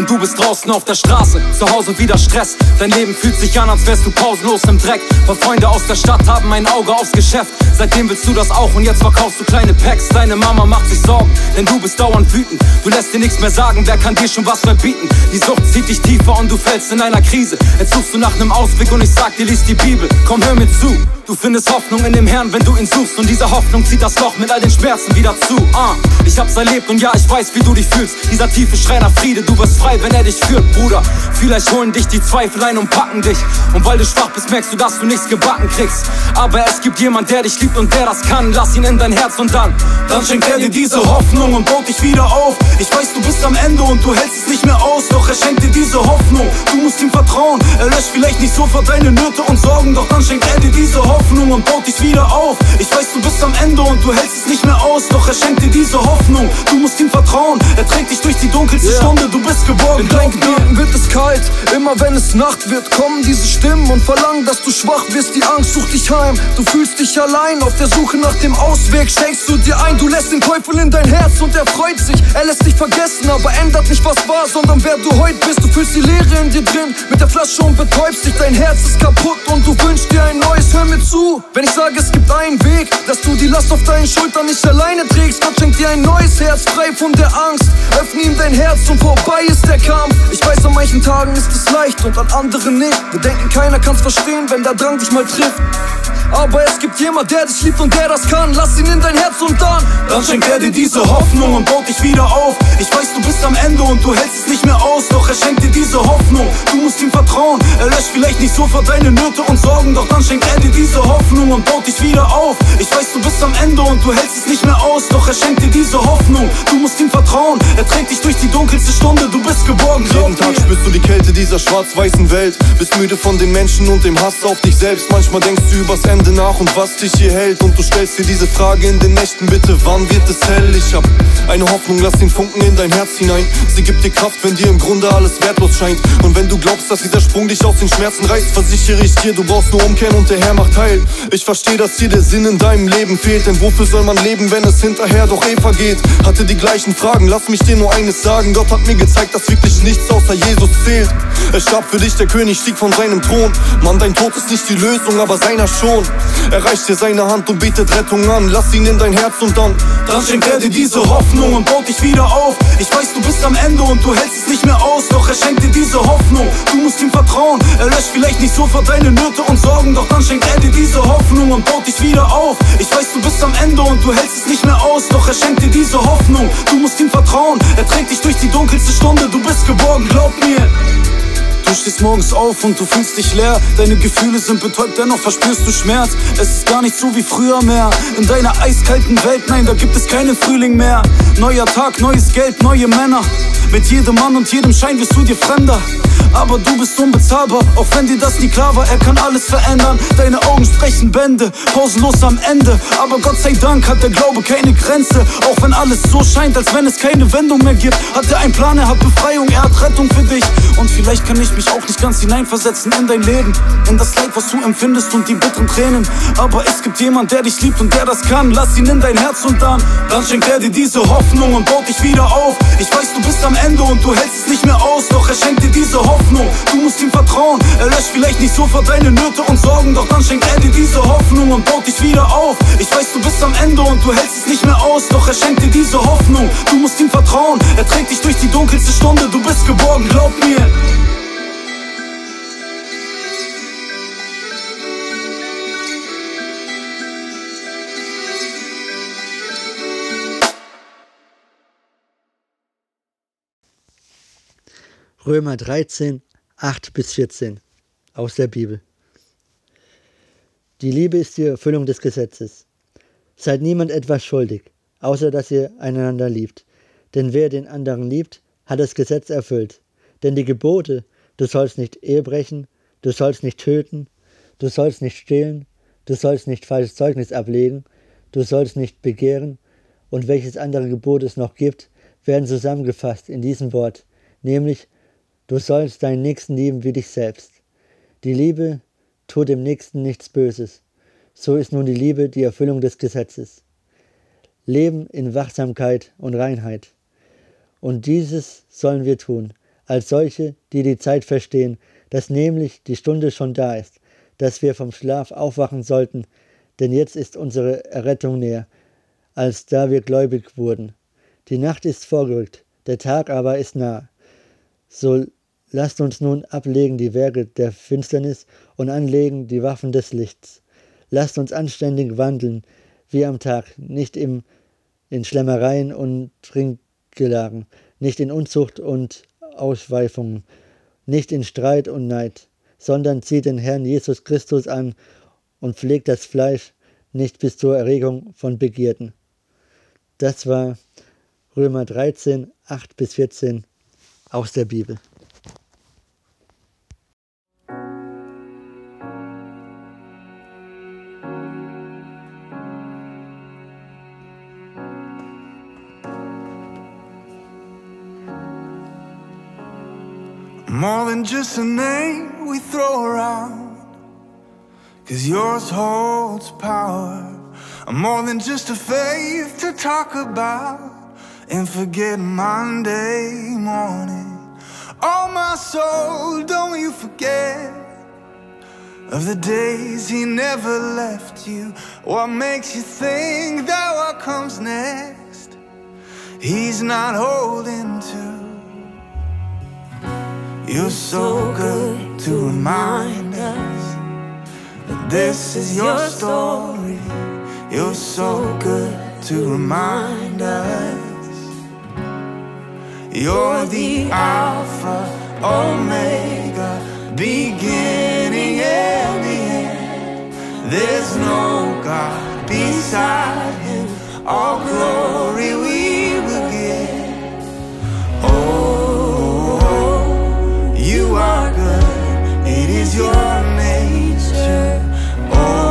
Und du bist draußen auf der Straße, zu Hause wieder Stress. Dein Leben fühlt sich an, als wärst du pausenlos im Dreck. Weil Freunde aus der Stadt haben ein Auge aufs Geschäft. Seitdem willst du das auch und jetzt verkaufst du kleine Packs. Deine Mama macht sich Sorgen, denn du bist dauernd wütend. Du lässt dir nichts mehr sagen, wer kann dir schon was verbieten? Die Sucht zieht dich tiefer und du fällst in einer Krise. Jetzt suchst du nach einem Ausweg und ich sag dir, lies die Bibel. Komm, hör mir zu. Du findest Hoffnung in dem Herrn, wenn du ihn suchst. Und diese Hoffnung zieht das Loch mit all den Schmerzen wieder zu. Ah, ich hab's erlebt und ja, ich weiß, wie du dich fühlst. Dieser tiefe Schrei nach Friede, du wirst frei, wenn er dich führt, Bruder. Vielleicht holen dich die Zweifel ein und packen dich. Und weil du schwach bist, merkst du, dass du nichts gebacken kriegst. Aber es gibt jemand, der dich liebt und der das kann. Lass ihn in dein Herz und dann, dann schenkt er dir diese Hoffnung und baut dich wieder auf. Ich weiß, du bist am Ende und du hältst es nicht mehr aus. Doch er schenkt dir diese Hoffnung. Du musst ihm vertrauen. Er löscht vielleicht nicht sofort deine Nöte und Sorgen. Doch dann schenkt er dir diese Hoffnung und baut dich wieder auf. Ich weiß, du bist am Ende und du hältst nicht mehr aus. Doch er schenkt dir diese Hoffnung. Du musst ihm vertrauen. Er trägt dich durch die dunkelste Stunde. Du bist geborgen. In deinen Gedanken wird es kalt, immer wenn es Nacht wird, kommen diese Stimmen und verlangen, dass du schwach wirst. Die Angst sucht dich heim, du fühlst dich allein. Auf der Suche nach dem Ausweg schenkst du dir ein. Du lässt den Teufel in dein Herz und er freut sich. Er lässt dich vergessen, aber ändert nicht was war, sondern wer du heute bist. Du fühlst die Leere in dir drin mit der Flasche und betäubst dich. Dein Herz ist kaputt und du wünschst dir ein neues. Hör mir zu, wenn ich sage, es gibt einen Weg, dass du die Last auf deinen Schultern nicht alleine trägst. Gott schenkt dir ein neues Herz, frei von der Angst. Öffne ihm dein Herz und vorbei ist der Kampf. Ich weiß, an manchen Tagen ist es leicht und an anderen nicht. Wir denken, keiner kann's verstehen, wenn der Drang dich mal trifft. Aber es gibt jemand, der dich liebt und der das kann. Lass ihn in dein Herz und dann. Dann schenkt er dir diese Hoffnung und baut dich wieder auf. Ich weiß, du bist am Ende und du hältst es nicht mehr aus. Doch er schenkt dir diese Hoffnung. Du musst ihm vertrauen. Er löscht vielleicht nicht sofort deine Nöte und Sorgen. Doch dann schenkt er dir diese Hoffnung und baut dich wieder auf. Ich weiß, du bist am Ende und du hältst es nicht mehr aus. Doch er schenkt dir diese Hoffnung. Du musst ihm vertrauen. Er trägt dich durch die dunkelste Stunde. Du bist geborgen. Jeden Tag spürst du die Kälte dieser schwarz-weißen Welt. Bist müde von den Menschen und dem Hass auf dich selbst. Manchmal denkst du übers Ende nach und was dich hier hält. Und du stellst dir diese Frage in den Nächten, bitte, wann wird es hell? Ich hab eine Hoffnung, lass den Funken in dein Herz hinein. Sie gibt dir Kraft, wenn dir im Grunde alles wertlos scheint. Und wenn du glaubst, dass dieser Sprung dich aus den Schmerzen reißt, versichere ich dir, du brauchst nur umkehren und der Herr macht heil. Ich verstehe, dass dir der Sinn in deinem Leben fehlt. Denn wofür soll man leben, wenn es hinterher doch eh vergeht? Hatte die gleichen Fragen, lass mich dir nur eines sagen. Gott hat mir gezeigt, dass wirklich nichts außer Jesus zählt. Er starb für dich, der König stieg von seinem Thron. Mann, dein Tod ist nicht die Lösung, aber seiner schon. Er reicht dir seine Hand und bietet Rettung an. Lass ihn in dein Herz und dann. Dann schenkt er dir diese Hoffnung und baut dich wieder auf. Ich weiß, du bist am Ende und du hältst es nicht mehr aus. Doch er schenkt dir diese Hoffnung. Du musst ihm vertrauen. Er löscht vielleicht nicht sofort deine Nöte und Sorgen. Doch dann schenkt er dir diese Hoffnung und baut dich wieder auf. Ich weiß, du bist am Ende und du hältst es nicht mehr aus. Doch er schenkt dir diese Hoffnung. Du musst ihm vertrauen. Er trägt dich durch die dunkelste Stunde. Du bist geborgen, glaub mir. Du stehst morgens auf und du fühlst dich leer. Deine Gefühle sind betäubt, dennoch verspürst du Schmerz. Es ist gar nicht so wie früher mehr. In deiner eiskalten Welt, nein, da gibt es keinen Frühling mehr. Neuer Tag, neues Geld, neue Männer. Mit jedem Mann und jedem Schein wirst du dir fremder. aber du bist unbezahlbar. Auch wenn dir das nie klar war, er kann alles verändern. Deine Augen sprechen Bände, pausenlos am Ende. Aber Gott sei Dank hat der Glaube keine Grenze. Auch wenn alles so scheint, als wenn es keine Wendung mehr gibt, hat er einen Plan, er hat Befreiung, er hat Rettung für dich. Und vielleicht kann ich mich auch nicht ganz hineinversetzen in dein Leben, in das Leid, was du empfindest und die bitteren Tränen. Aber es gibt jemand, der dich liebt und der das kann. Lass ihn in dein Herz und dann, dann schenkt er dir diese Hoffnung und baut dich wieder auf. Ich weiß, du bist am Ende und du hältst es nicht mehr aus, doch er schenkt dir diese Hoffnung. Du musst ihm vertrauen, er löscht vielleicht nicht sofort deine Nöte und Sorgen, doch dann schenkt er dir diese Hoffnung und baut dich wieder auf. Ich weiß, du bist am Ende und du hältst es nicht mehr aus, doch er schenkt dir diese Hoffnung. Du musst ihm vertrauen, er trägt dich durch die dunkelste Stunde, du bist geborgen, glaub mir. Römer 13, 8 bis 14 aus der Bibel. Die Liebe ist die Erfüllung des Gesetzes. Seid niemand etwas schuldig, außer dass ihr einander liebt. Denn wer den anderen liebt, hat das Gesetz erfüllt. Denn die Gebote, du sollst nicht Ehe brechen, du sollst nicht töten, du sollst nicht stehlen, du sollst nicht falsches Zeugnis ablegen, du sollst nicht begehren, und welches andere Gebot es noch gibt, werden zusammengefasst in diesem Wort, nämlich Du sollst deinen Nächsten lieben wie dich selbst. Die Liebe tut dem Nächsten nichts Böses. So ist nun die Liebe die Erfüllung des Gesetzes. Leben in Wachsamkeit und Reinheit. Und dieses sollen wir tun, als solche, die die Zeit verstehen, dass nämlich die Stunde schon da ist, dass wir vom Schlaf aufwachen sollten, denn jetzt ist unsere Errettung näher, als da wir gläubig wurden. Die Nacht ist vorgerückt, der Tag aber ist nah. So Lasst uns nun ablegen die Werke der Finsternis und anlegen die Waffen des Lichts. Lasst uns anständig wandeln, wie am Tag, nicht im, in Schlemmereien und Trinkgelagen, nicht in Unzucht und Ausschweifungen, nicht in Streit und Neid, sondern zieht den Herrn Jesus Christus an und pflegt das Fleisch nicht bis zur Erregung von Begierden. Das war Römer 13, 8 bis 14 aus der Bibel. More than just a name we throw around. Cause yours holds power. I'm More than just a faith to talk about and forget Monday morning. Oh, my soul, don't you forget of the days he never left you. What makes you think that what comes next he's not holding to? You're so good to remind us that this is your story. You're so good to remind us. You're the Alpha, Omega, beginning and the end. There's no God beside Him. All glory are good, it is your nature. Oh,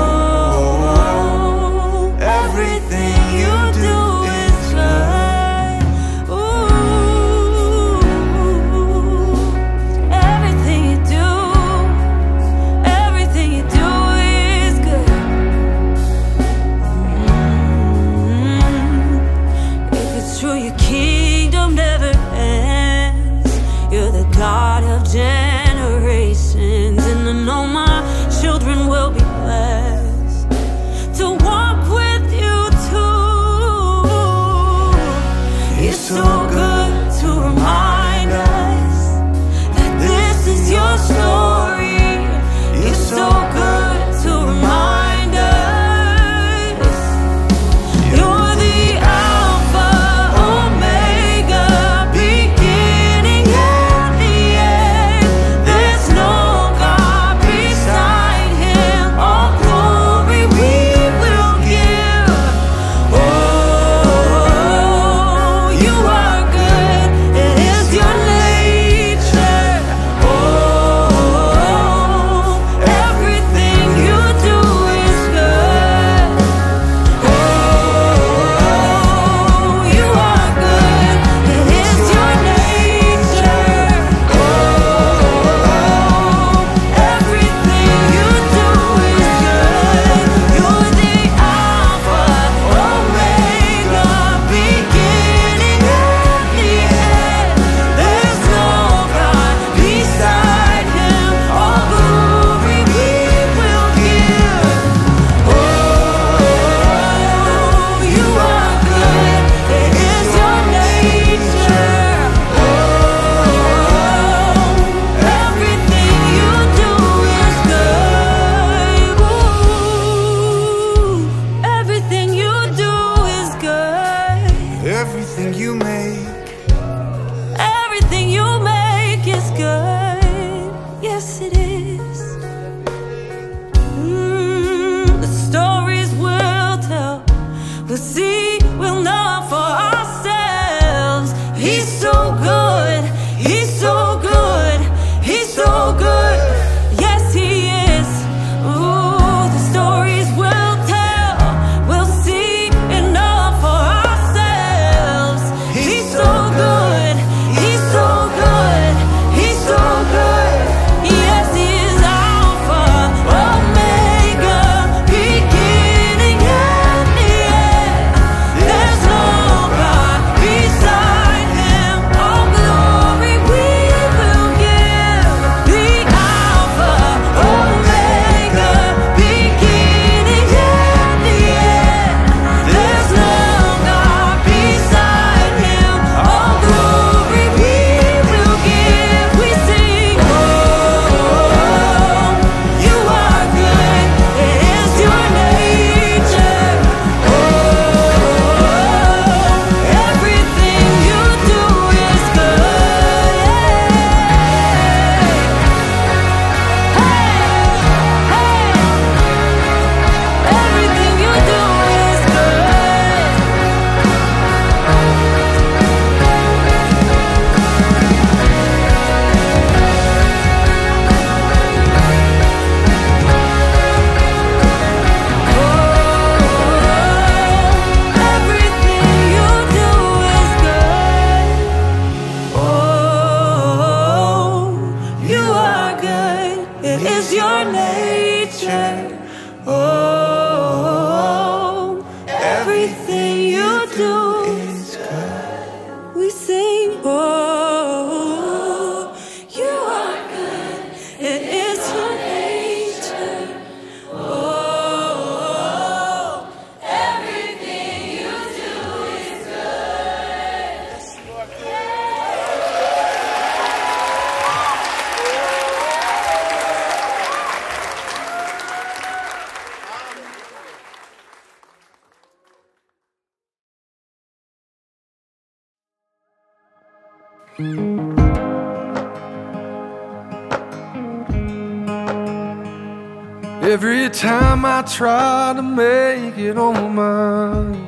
I try to make it on mine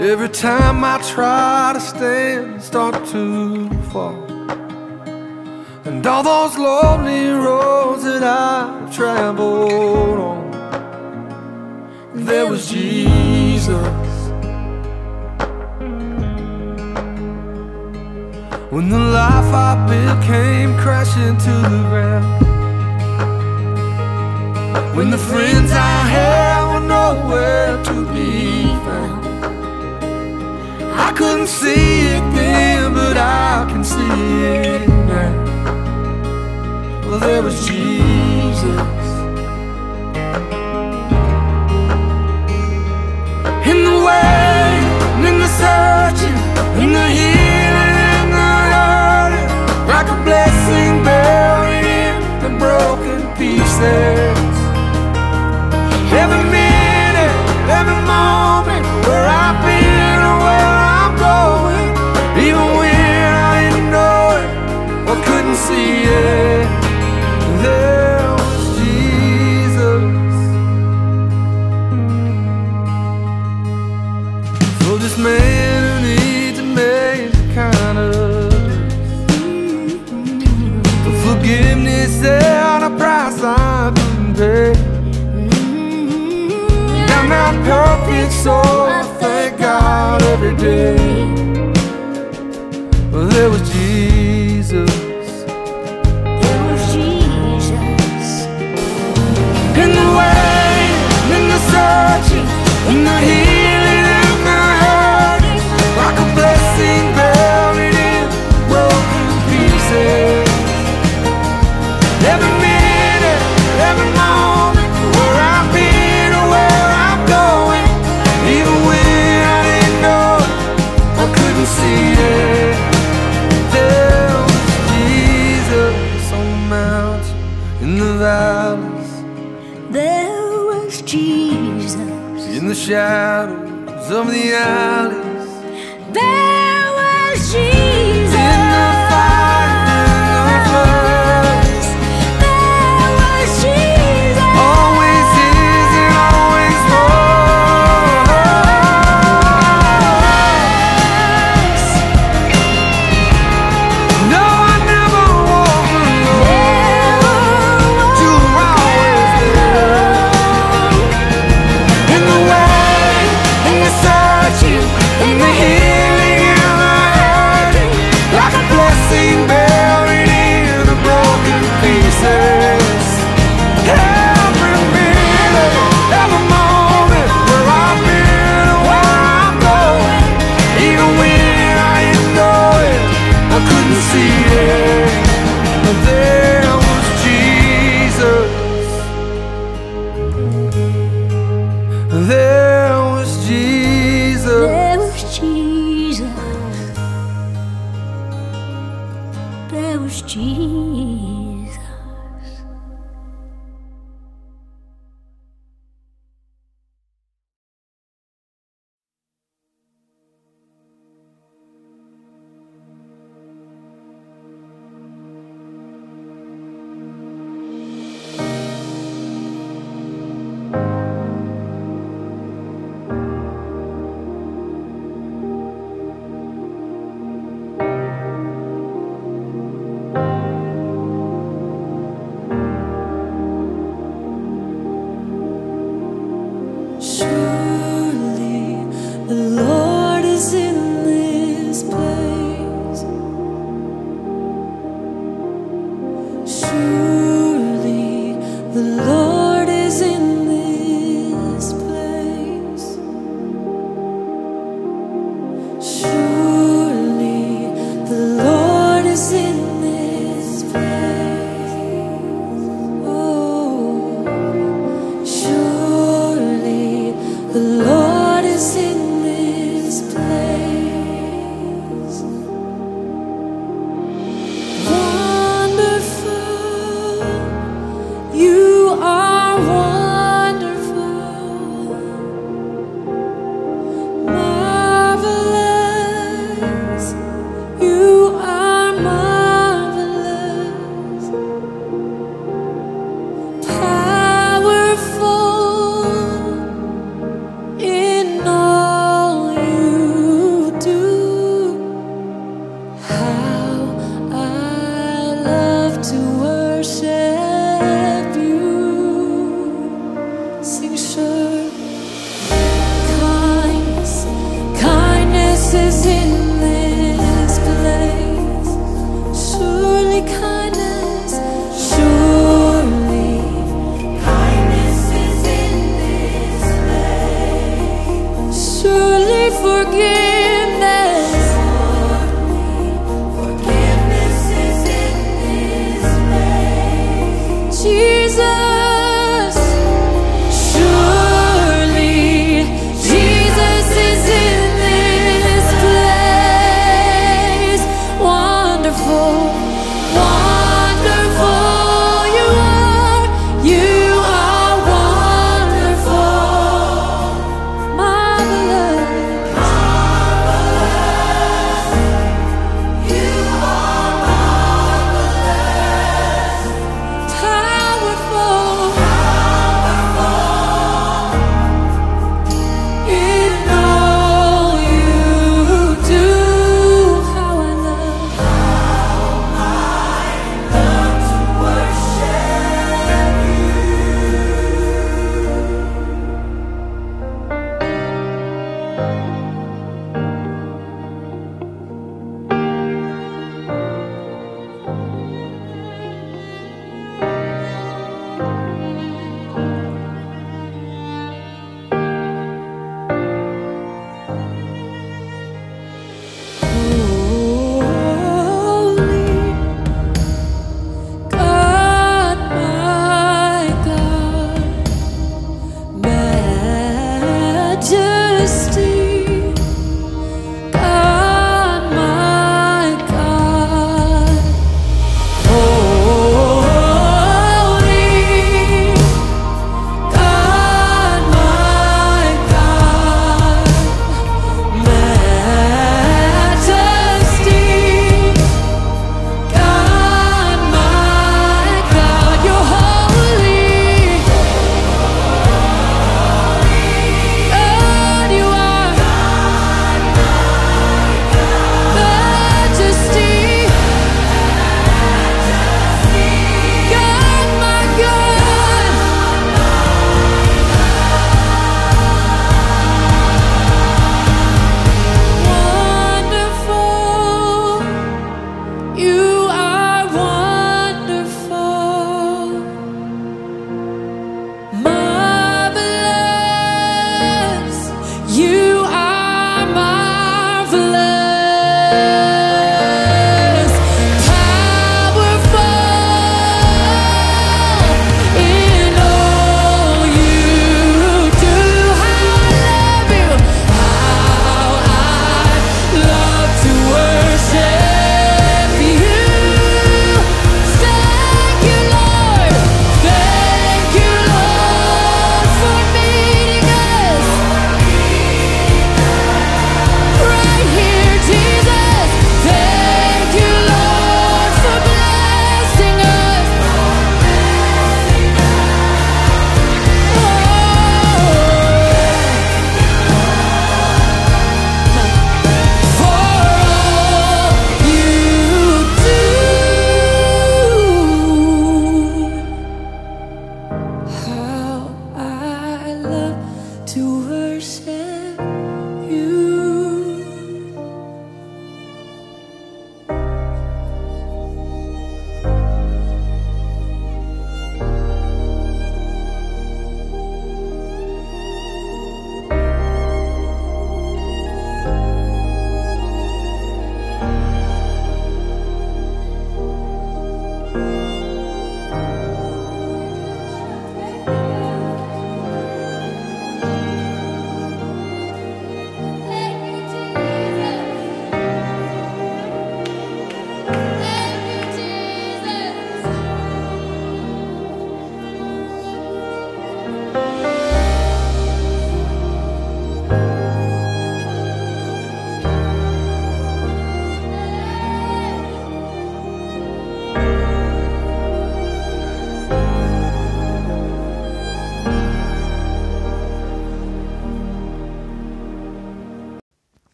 Every time I try to stand, start to fall And all those lonely roads that I've traveled on There was Jesus. When the life I built came crashing to the ground when the friends I had were nowhere to be found. I couldn't see it then, but I can see it now. Well, there was Jesus. In the way, in the searching, in the healing, in the hurting. Like a blessing buried in the broken pieces. so I thank God every day.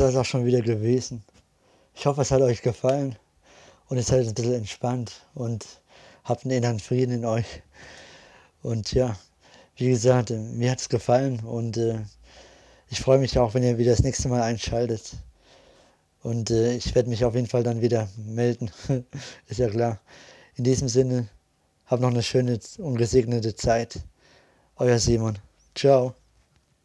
Es auch schon wieder gewesen. Ich hoffe, es hat euch gefallen und ihr seid ein bisschen entspannt und habt einen inneren Frieden in euch. Und ja, wie gesagt, mir hat es gefallen und äh, ich freue mich auch, wenn ihr wieder das nächste Mal einschaltet. Und äh, ich werde mich auf jeden Fall dann wieder melden. Ist ja klar. In diesem Sinne, habt noch eine schöne und gesegnete Zeit. Euer Simon. Ciao.